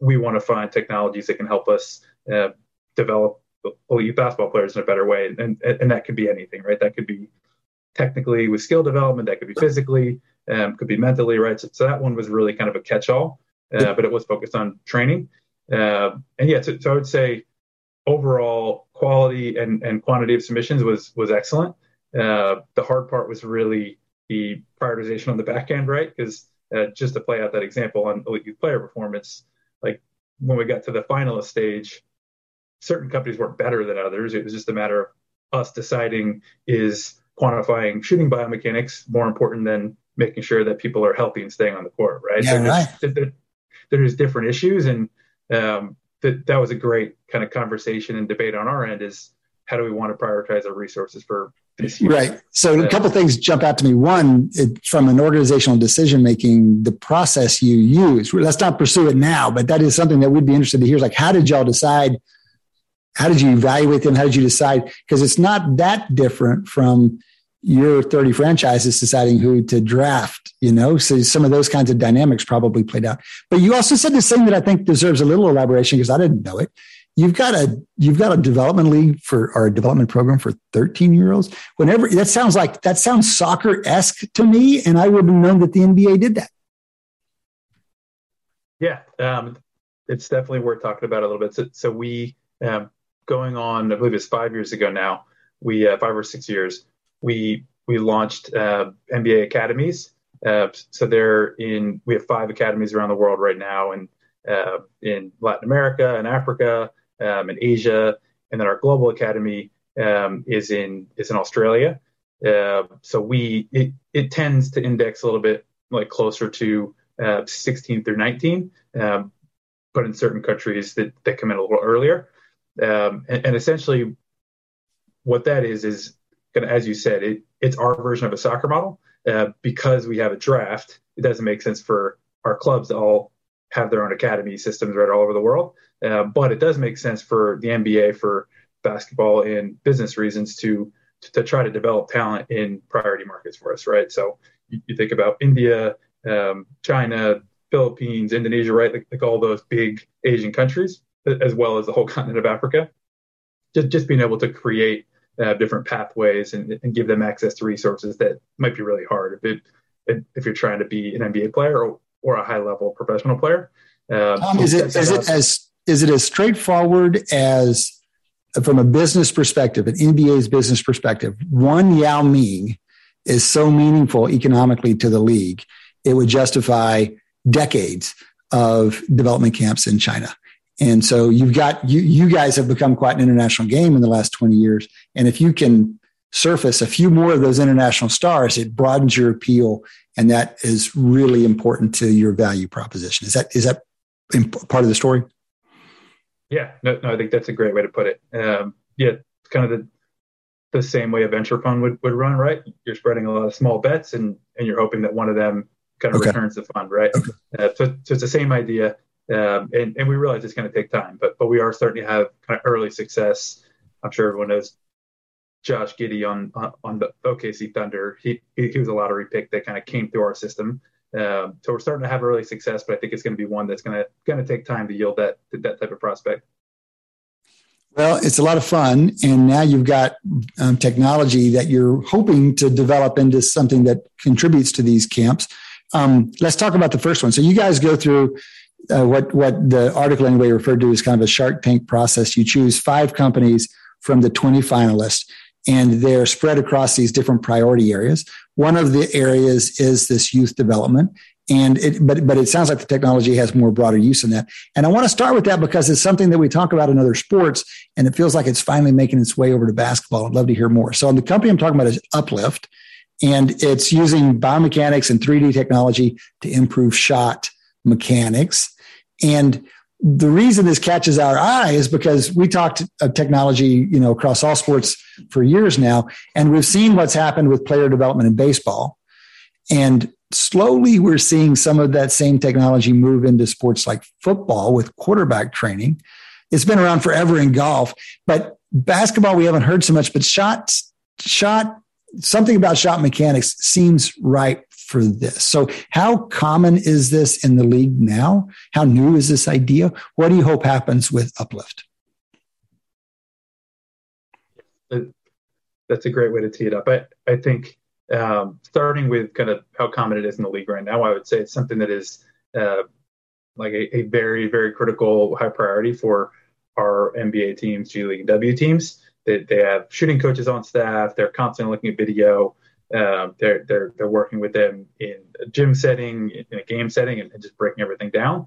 we want to find technologies that can help us uh, develop elite basketball players in a better way, and and that could be anything, right? That could be technically with skill development, that could be physically um, could be mentally, right? So, so, that one was really kind of a catch-all, uh, but it was focused on training. Uh, and yeah, so, so, I would say overall quality and, and quantity of submissions was was excellent. Uh, the hard part was really the prioritization on the back end, right? Because uh, just to play out that example on elite youth player performance, like when we got to the finalist stage, certain companies weren't better than others. It was just a matter of us deciding is quantifying shooting biomechanics more important than making sure that people are healthy and staying on the court, right? Yeah, right. There's, there's different issues, and um, that that was a great kind of conversation and debate on our end. Is how do we want to prioritize our resources for? Right. So a couple things jump out to me. One, it, from an organizational decision making, the process you use. Let's not pursue it now, but that is something that we'd be interested to hear. Like, how did y'all decide? How did you evaluate them? How did you decide? Because it's not that different from your 30 franchises deciding who to draft, you know? So some of those kinds of dynamics probably played out. But you also said this thing that I think deserves a little elaboration because I didn't know it. You've got a you've got a development league for our development program for 13 year olds. Whenever that sounds like that sounds soccer esque to me, and I would have known that the NBA did that. Yeah, um, it's definitely worth talking about a little bit. So, so we um, going on, I believe it's five years ago now. We uh, five or six years we we launched uh, NBA academies. Uh, so they're in. We have five academies around the world right now, and uh, in Latin America and Africa, um, and Asia, and then our global academy um, is in is in Australia. Uh, so we it, it tends to index a little bit like closer to uh, 16 through 19, um, but in certain countries that, that come in a little earlier. Um, and, and essentially, what that is is kind of as you said, it, it's our version of a soccer model. Uh, because we have a draft, it doesn't make sense for our clubs to all have their own academy systems right all over the world. Uh, but it does make sense for the NBA for basketball and business reasons to, to, try to develop talent in priority markets for us, right? So you, you think about India, um, China, Philippines, Indonesia, right? Like, like all those big Asian countries, as well as the whole continent of Africa. Just just being able to create uh, different pathways and, and, give them access to resources that might be really hard if it if you're trying to be an NBA player or, or a high level professional player. Um, Tom, is it is it as is it as straightforward as from a business perspective, an NBA's business perspective? One Yao Ming is so meaningful economically to the league, it would justify decades of development camps in China. And so you've got you you guys have become quite an international game in the last 20 years. And if you can surface a few more of those international stars, it broadens your appeal, and that is really important to your value proposition. Is that is that part of the story? Yeah, no, no, I think that's a great way to put it. Um, yeah, kind of the the same way a venture fund would, would run, right? You're spreading a lot of small bets, and and you're hoping that one of them kind of okay. returns the fund, right? Okay. Uh, so, so it's the same idea. Um, and, and we realize it's going to take time, but but we are starting to have kind of early success. I'm sure everyone knows Josh Giddey on on the OKC Thunder. He he was a lottery pick that kind of came through our system. Um, so we're starting to have early success, but I think it's going to be one that's going to going to take time to yield that that type of prospect. Well, it's a lot of fun, and now you've got um, technology that you're hoping to develop into something that contributes to these camps. Um, let's talk about the first one. So you guys go through uh, what what the article anyway referred to as kind of a Shark Tank process. You choose five companies from the 20 finalists, and they're spread across these different priority areas. One of the areas is this youth development, and it but but it sounds like the technology has more broader use in that. And I want to start with that because it's something that we talk about in other sports, and it feels like it's finally making its way over to basketball. I'd love to hear more. So the company I'm talking about is Uplift, and it's using biomechanics and 3D technology to improve shot mechanics. And the reason this catches our eye is because we talked of technology, you know, across all sports for years now, and we've seen what's happened with player development in baseball. And slowly we're seeing some of that same technology move into sports like football with quarterback training. It's been around forever in golf, but basketball we haven't heard so much, but shot shot something about shot mechanics seems right for this. So, how common is this in the league now? How new is this idea? What do you hope happens with Uplift? That's a great way to tee it up. I, I think um, starting with kind of how common it is in the league right now, I would say it's something that is uh, like a, a, very, very critical high priority for our NBA teams, G League W teams. They, they have shooting coaches on staff. They're constantly looking at video. Um, they're they're they're working with them in a gym setting, in a game setting, and, and, just breaking everything down.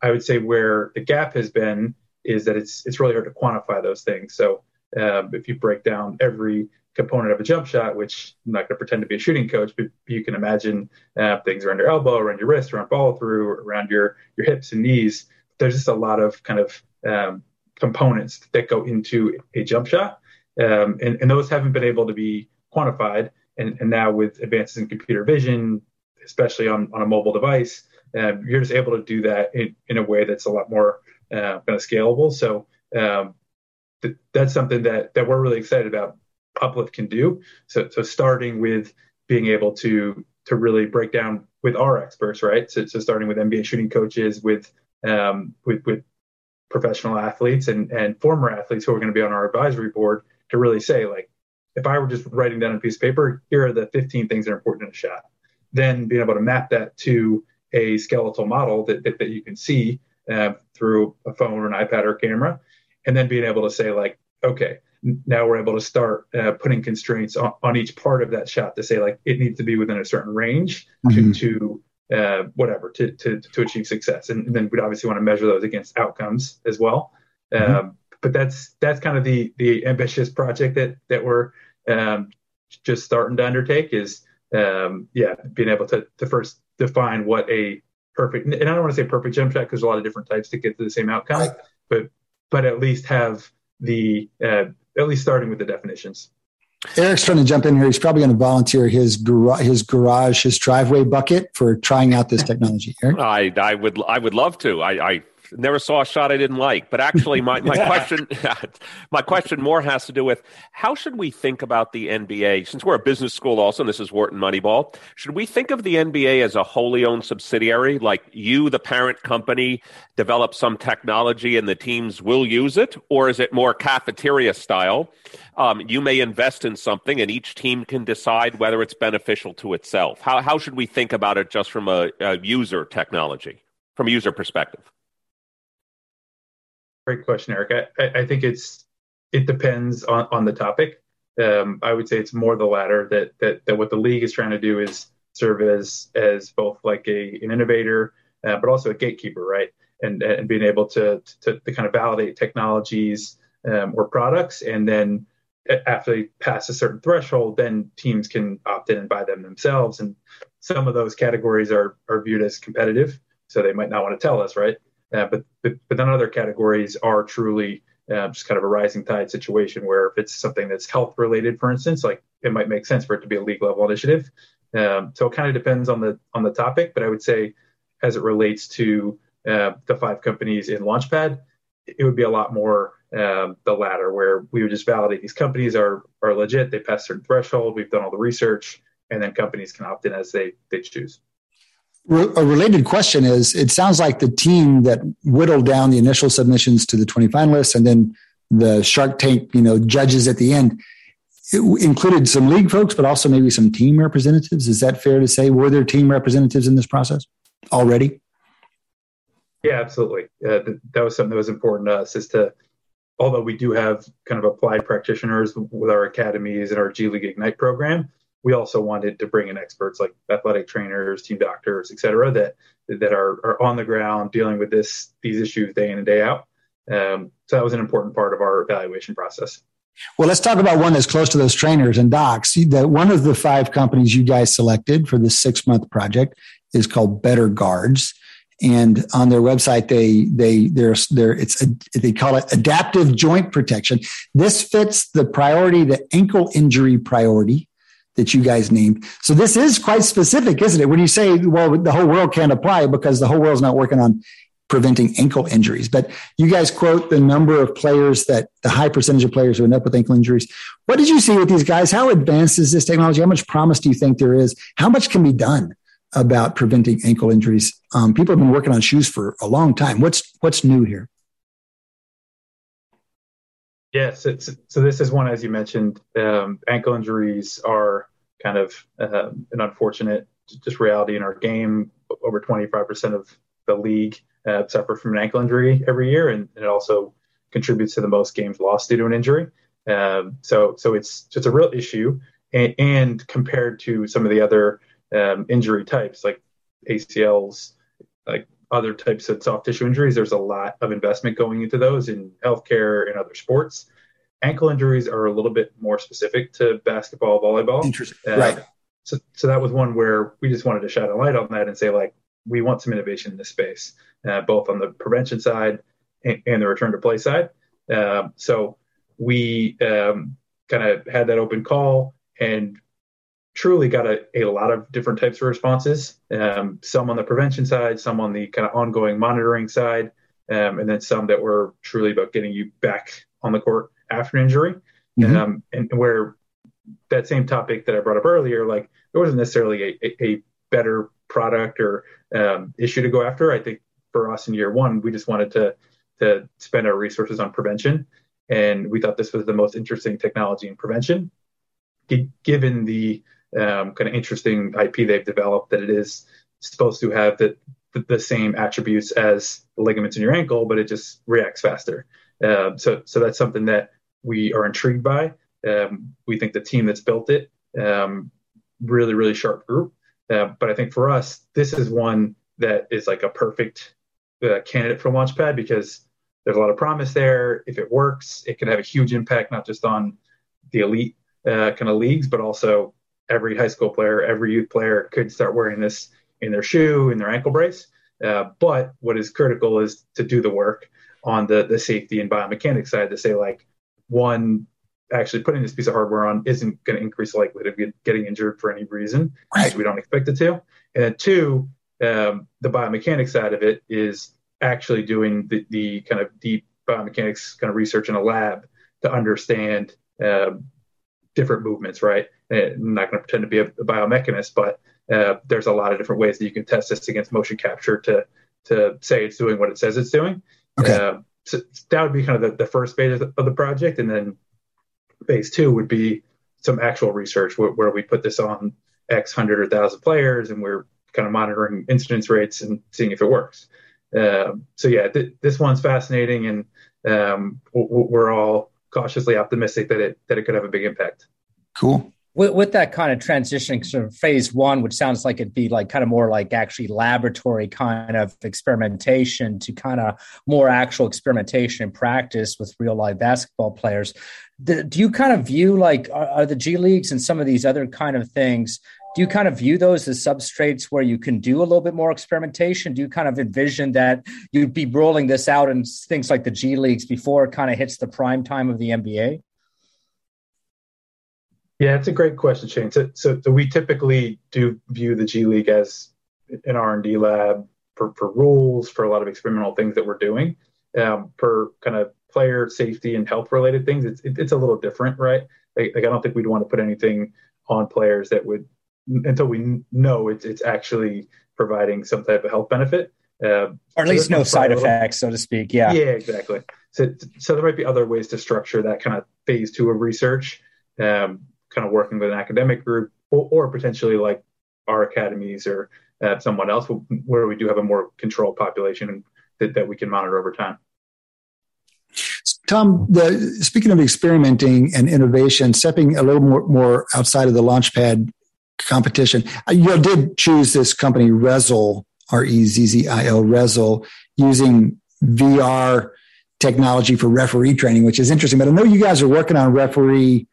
I would say where the gap has been is that it's it's really hard to quantify those things. So um, if you break down every component of a jump shot, which I'm not going to pretend to be a shooting coach, but you can imagine uh, things around your elbow, around your wrist, around follow through, around your your hips and knees. There's just a lot of kind of um, components that go into a jump shot, um, and, and those haven't been able to be quantified and, and now with advances in computer vision, especially on, on a mobile device, um, you're just able to do that in, in a way that's a lot more uh, kind of scalable. So um, th- that's something that that we're really excited about. uplift can do. So, so starting with being able to to really break down with our experts, right? So, so starting with NBA shooting coaches, with um, with with professional athletes and and former athletes who are going to be on our advisory board to really say like, if I were just writing down a piece of paper, here are the 15 things that are important in a shot. Then being able to map that to a skeletal model that, that, that you can see uh, through a phone or an iPad or camera, and then being able to say like, okay, now we're able to start uh, putting constraints on, on, each part of that shot to say like it needs to be within a certain range mm-hmm. to, to uh, whatever to, to to achieve success and, and, then we'd obviously want to measure those against outcomes as well mm-hmm. um, but that's that's kind of the the ambitious project that that we're um, just starting to undertake is um, yeah being able to to first define what a perfect and I don't want to say perfect jump shot because there's a lot of different types to get to the same outcome right. but but at least have the uh, at least starting with the definitions. Eric's trying to jump in here. He's probably going to volunteer his garage, his garage, his driveway bucket for trying out this technology. Eric? I, I would, I would love to. I, I never saw a shot I didn't like. But actually, my, my question my question more has to do with how should we think about the NBA? Since we're a business school, also, and this is Wharton Moneyball, should we think of the NBA as a wholly owned subsidiary? Like you, the parent company, develop some technology and the teams will use it, or is it more cafeteria style? Um, you may invest in something, and each team can decide whether it's beneficial to itself. How how should we think about it just from a, a user technology, from a user perspective? Great question, Eric. I, I think it's it depends on, on the topic. Um, I would say it's more the latter that, that that what the league is trying to do is serve as as both like a an innovator, uh, but also a gatekeeper, right? And and being able to to, to kind of validate technologies um, or products, and then after they pass a certain threshold, then teams can opt in and buy them themselves. And some of those categories are are viewed as competitive, so they might not want to tell us, right? Uh, but, but but then other categories are truly uh, just kind of a rising tide situation where if it's something that's health related, for instance, like it might make sense for it to be a league level initiative. Um, so it kind of depends on the on the topic, but I would say as it relates to uh, the five companies in Launchpad, it would be a lot more um, the latter, where we would just validate these companies are are legit, they pass certain threshold, we've done all the research, and then companies can opt in as they they choose a related question is it sounds like the team that whittled down the initial submissions to the 20 finalists and then the shark tank you know judges at the end included some league folks but also maybe some team representatives. Is that fair to say? Were there team representatives in this process already? Yeah absolutely. Uh, that was something that was important to us is to although we do have kind of applied practitioners with our academies and our g league ignite program we also wanted to bring in experts like athletic trainers, team doctors, et cetera, that that are, are on the ground dealing with this these issues day in and day out. Um, so that was an important part of our evaluation process. Well, let's talk about one that's close to those trainers and docs. That one of the five companies you guys selected for this six month project is called Better Guards, and on their website they they they're, they're it's a, they call it adaptive joint protection. This fits the priority, the ankle injury priority that you guys named. So this is quite specific, isn't it? When you say, well, the whole world can't apply because the whole world's not working on preventing ankle injuries. But you guys quote the number of players that the high percentage of players who end up with ankle injuries. What did you see with these guys? How advanced is this technology? How much promise do you think there is? How much can be done about preventing ankle injuries? Um, people have been working on shoes for a long time. What's what's new here? Yes, it's, so this is one, as you mentioned, um, ankle injuries are kind of uh, an unfortunate just reality in our game. Over 25% of the league uh, suffer from an ankle injury every year, and, and, it also contributes to the most games lost due to an injury. Um, so, so it's just a real issue. And, and compared to some of the other um, injury types like ACLs, like other types of soft tissue injuries, there's a lot of investment going into those in healthcare and other sports. Ankle injuries are a little bit more specific to basketball, volleyball. Interesting. Uh, right. So, so that was one where we just wanted to shine a light on that and say, like, we want some innovation in this space, uh, both on the prevention side and, and the return to play side. Um, so we um, kind of had that open call and truly got a, a lot of different types of responses. Um, some on the prevention side, some on the kind of ongoing monitoring side, um, and then some that were truly about getting you back on the court after injury. Mm-hmm. Um, and where that same topic that I brought up earlier, like there wasn't necessarily a, a, a better product or um, issue to go after. I think for us in year one, we just wanted to to spend our resources on prevention, and we thought this was the most interesting technology in prevention, given the um, kind of interesting IP they've developed that it is supposed to have the, the, the same attributes as the ligaments in your ankle, but it just reacts faster. Uh, so so that's something that we are intrigued by. Um, we think the team that's built it um, really really sharp group. Uh, but I think for us, this is one that is like a perfect uh, candidate for Launchpad because there's a lot of promise there. If it works, it can have a huge impact not just on the elite uh, kind of leagues, but also every high school player, every youth player could start wearing this in their shoe, in their ankle brace. Uh, but what is critical is to do the work on the the safety and biomechanics side to say like one actually putting this piece of hardware on isn't going to increase the likelihood of getting injured for any reason, right. we don't expect it to. And then two, um, the biomechanics side of it is actually doing the, the kind of deep biomechanics kind of research in a lab to understand uh, different movements, right? And I'm not going to pretend to be a, a biomechanist, but uh, there's a lot of different ways that you can test this against motion capture to to say it's doing what it says it's doing. Okay. Uh, so that would be kind of the, the first phase of the, project, and then phase two would be some actual research where, where we put this on X hundred or thousand players, and we're kind of monitoring incidence rates and seeing if it works. Um, so yeah, th- this one's fascinating, and um, we're all cautiously optimistic that it that it could have a big impact. Cool. With, with that kind of transitioning sort of phase one, which sounds like it'd be like kind of more like actually laboratory kind of experimentation to kind of more actual experimentation and practice with real live basketball players. Do, do you kind of view like are, are the G leagues and some of these other kind of things do you kind of view those as substrates where you can do a little bit more experimentation? Do you kind of envision that you'd be rolling this out in things like the G leagues before it kind of hits the prime time of the NBA? Yeah, it's a great question, Shane. So, so, so we typically do view the G League as an R and D lab for, for rules, for a lot of experimental things that we're doing. Um, for kind of player safety and health related things, it's it, it's a little different, right? Like, like I don't think we'd want to put anything on players that would until we know it's it's actually providing some type of health benefit. Uh, or at so least no side effects, so to speak. Yeah. Yeah, exactly. So, so there might be other ways to structure that kind of phase two of research, um, kind of working with an academic group, or, or potentially like our academies or uh, someone else, where we do have a more controlled population that, that we can monitor over time. Tom, the, speaking of experimenting and innovation, stepping a little more, more outside of the launchpad competition. Uh, you did choose this company, Rezzil, R E Z Z I L, Rezzil, using VR technology for referee training, which is interesting. But I know you guys are working on referee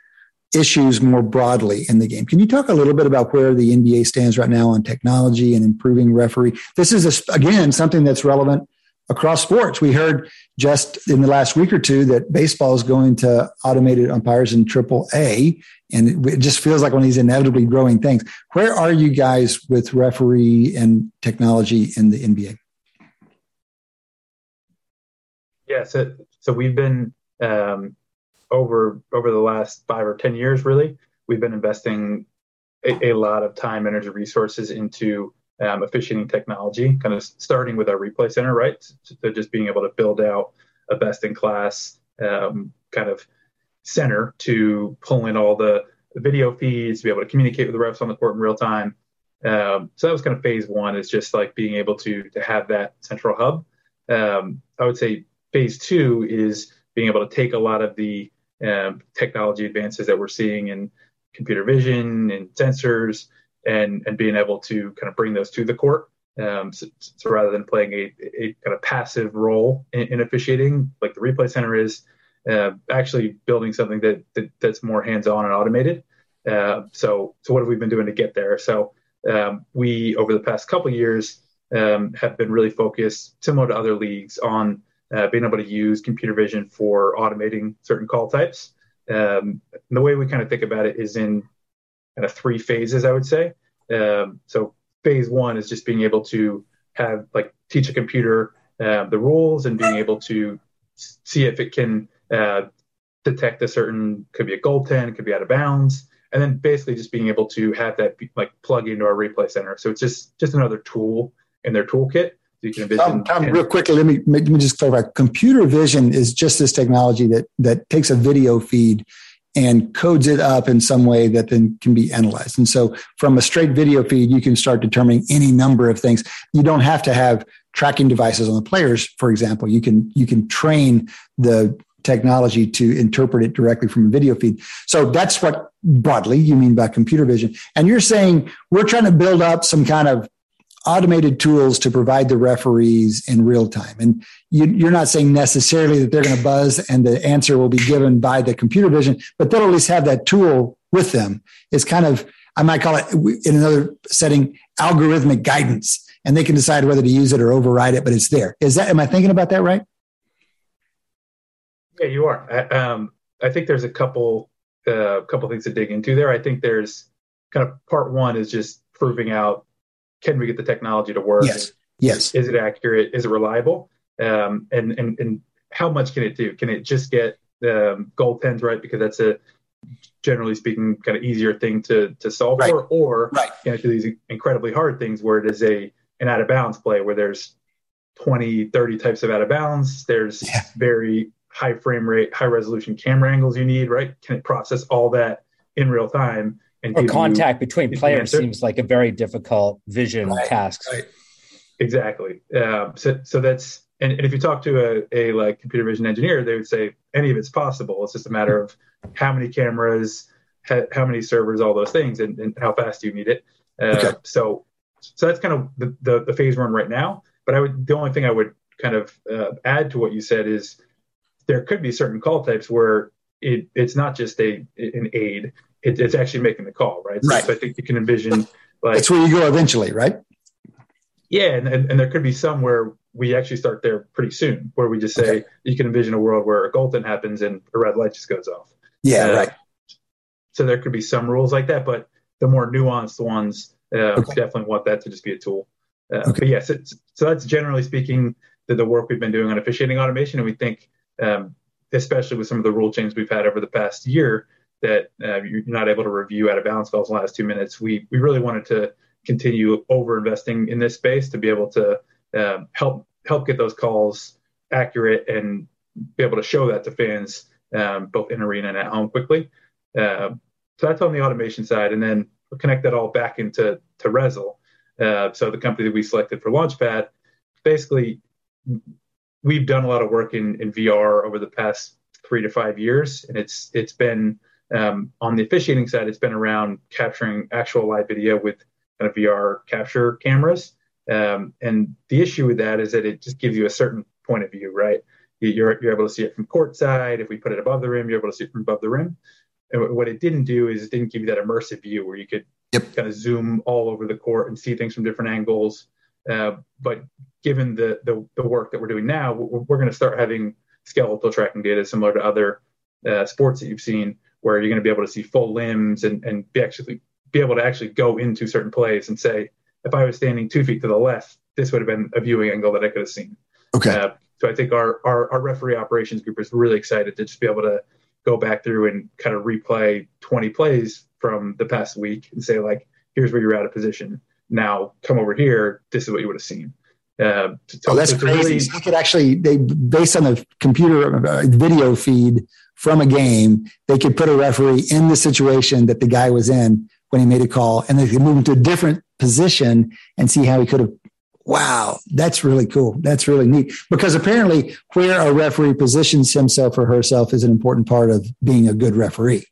issues more broadly in the game. Can you talk a little bit about where the NBA stands right now on technology and improving referee? This is, a, again, something that's relevant across sports. We heard just in the last week or two that baseball is going to automated umpires in triple A. And it just feels like one of these inevitably growing things. Where are you guys with referee and technology in the NBA? Yeah, so, so we've been um, over over the last five or ten years, really, we've been investing a, a lot of time, energy, resources into um, technology, kind of starting with our replay center, right? So just being able to build out a best in class um, kind of center to pull in all the, the, video feeds, to be able to communicate with the refs on the court in real time. Um, so that was kind of phase one is just like being able to to have that central hub. Um, I would say phase two is being able to take a lot of the um, technology advances that we're seeing in computer vision and sensors and and being able to kind of bring those to the court. Um, so, so, rather than playing a, a kind of passive role in, in officiating, like the replay center is, uh, actually building something that, that that's more hands-on and automated. Uh, so so what have we been doing to get there? So um, we over the past couple years um, have been really focused, similar to other leagues, on uh, being able to use computer vision for automating certain call types. Um, the way we kind of think about it is in kind of three phases, I would say. Um, so phase one is just being able to have like teach a computer uh, the rules and being able to see if it can uh, detect a certain could be a goaltend, could be out of bounds, and then basically just being able to have that like plug into our replay center. So it's just just another tool in their toolkit. Can envision. Tom, Tom real quickly, let me let me just clarify. Computer vision is just this technology that that takes a video feed and codes it up in some way that then can be analyzed. And so from a straight video feed, you can start determining any number of things. You don't have to have tracking devices on the players, for example. You can you can train the technology to interpret it directly from a video feed. So that's what broadly you mean by computer vision. And you're saying we're trying to build up some kind of automated tools to provide the referees in real time. And you, are not saying necessarily that they're going to buzz and the answer will be given by the computer vision, but they'll at least have that tool with them. It's kind of, I might call it in another setting, algorithmic guidance. And they can decide whether to use it or override it, but it's there. Is that, am I thinking about that right? Yeah, you are. I, um, I think there's a couple, uh, couple things to dig into there. I think there's kind of part one is just proving out can we get the technology to work? Yes. Yes. Is it accurate? Is it reliable? Um, and and and how much can it do? Can it just get um, goaltends right because that's a generally speaking kind of easier thing to to solve right. for, or right. can it do these incredibly hard things where it is a an out of bounds play where there's 20, 30 types of out of bounds. There's yeah. very high frame rate, high resolution camera angles you need, right? Can it process all that in real time? And or contact between players seems like a very difficult vision right, task. Right. Exactly. Um, so, so that's and, and, if you talk to a, a like computer vision engineer, they would say any of it's possible. It's just a matter of how many cameras, ha, how many servers, all those things, and, and how fast you need it. Uh, okay. So, so that's kind of the, the, the phase we're in right now. But I would the only thing I would kind of uh, add to what you said is there could be certain call types where it, it's not just a an aid it, it's actually making the call, right? So, right. So I think you can envision like that's where you go eventually, right? Yeah, and, and, and there could be some where we actually start there pretty soon, where we just say okay. you can envision a world where a goaltend happens and a red light just goes off. Yeah, uh, right. So there could be some rules like that, but the more nuanced ones uh, okay. definitely want that to just be a tool. Uh, okay. But yes, yeah, so, so, that's generally speaking the, the work we've been doing on officiating automation, and we think, um, especially with some of the rule changes we've had over the past year, that uh, you're not able to review out of balance calls in the last two minutes. We we really wanted to continue over investing in this space to be able to uh, help help get those calls accurate and be able to show that to fans um, both in arena and at home quickly. Uh, so that's on the automation side, and then we'll connect that all back into to Rezzil. Uh, so the company that we selected for Launchpad, basically, we've done a lot of work in, in VR over the past three to five years, and it's it's been um, on the officiating side, it's been around capturing actual live video with kind of VR capture cameras. Um, and the issue with that is that it just gives you a certain point of view, right? You're, you're able to see it from court side. If we put it above the rim, you're able to see it from above the rim. And what it didn't do is it didn't give you that immersive view where you could yep. kind of zoom all over the court and see things from different angles. Uh, but given the, the, the work that we're doing now, we're, we're going to start having skeletal tracking data similar to other uh, sports that you've seen, where you're going to be able to see full limbs and, and be actually be able to actually go into certain plays and say, if I was standing two feet to the left, this would have been a viewing angle that I could have seen. Okay. Uh, so I think our, our, our referee operations group is really excited to just be able to go back through and kind of replay 20 plays from the past week and say like, here's where you're out of position. Now come over here. This is what you would have seen. Uh, so, oh, that's crazy. Really, so could actually, they based on the computer uh, video feed, from a game, they could put a referee in the situation that the guy was in when he made a call, and they could move him to a different position and see how he could have. Wow, that's really cool. That's really neat because apparently, where a referee positions himself or herself is an important part of being a good referee.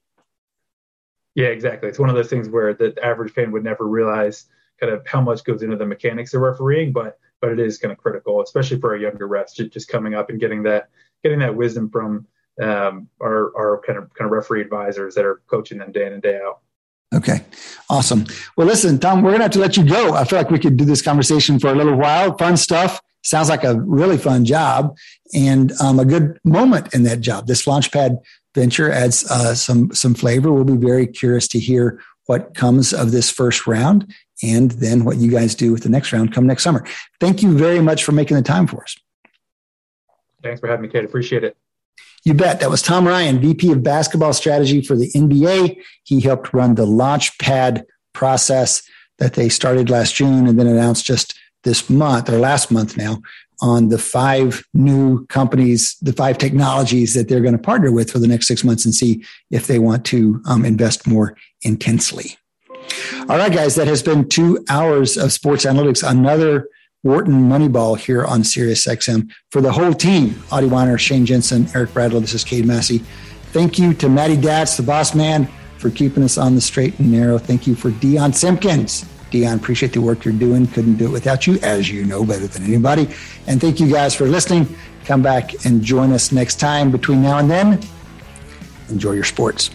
Yeah, exactly. It's one of those things where the average fan would never realize kind of how much goes into the mechanics of refereeing, but but it is kind of critical, especially for a younger refs, just coming up and getting that getting that wisdom from um, are, are kind of kind of referee advisors that are coaching them day in and day out. Okay, awesome. Well, listen, Tom, we're gonna have to let you go. I feel like we could do this conversation for a little while. Fun stuff. Sounds like a really fun job and um, a good moment in that job. This Launchpad venture adds uh, some some flavor. We'll be very curious to hear what comes of this first round and then what you guys do with the next round come next summer. Thank you very much for making the time for us. Thanks for having me, Cade. Appreciate it. You bet. That was Tom Ryan, VP of Basketball Strategy for the NBA. He helped run the Launchpad process that they started last June and then announced just this month or last month now on the five new companies, the five technologies that they're going to partner with for the next six months and see if they want to um, invest more intensely. All right, guys, that has been two hours of sports analytics. Another Wharton Moneyball here on SiriusXM. For the whole team, Adi Wyner, Shane Jensen, Eric Bradlow, this is Cade Massey. Thank you to Matty Datz, the boss man, for keeping us on the straight and narrow. Thank you for Dion Simpkins Dion, appreciate the work you're doing. Couldn't do it without you, as you know better than anybody. And thank you guys for listening. Come back and join us next time. Between now and then, enjoy your sports.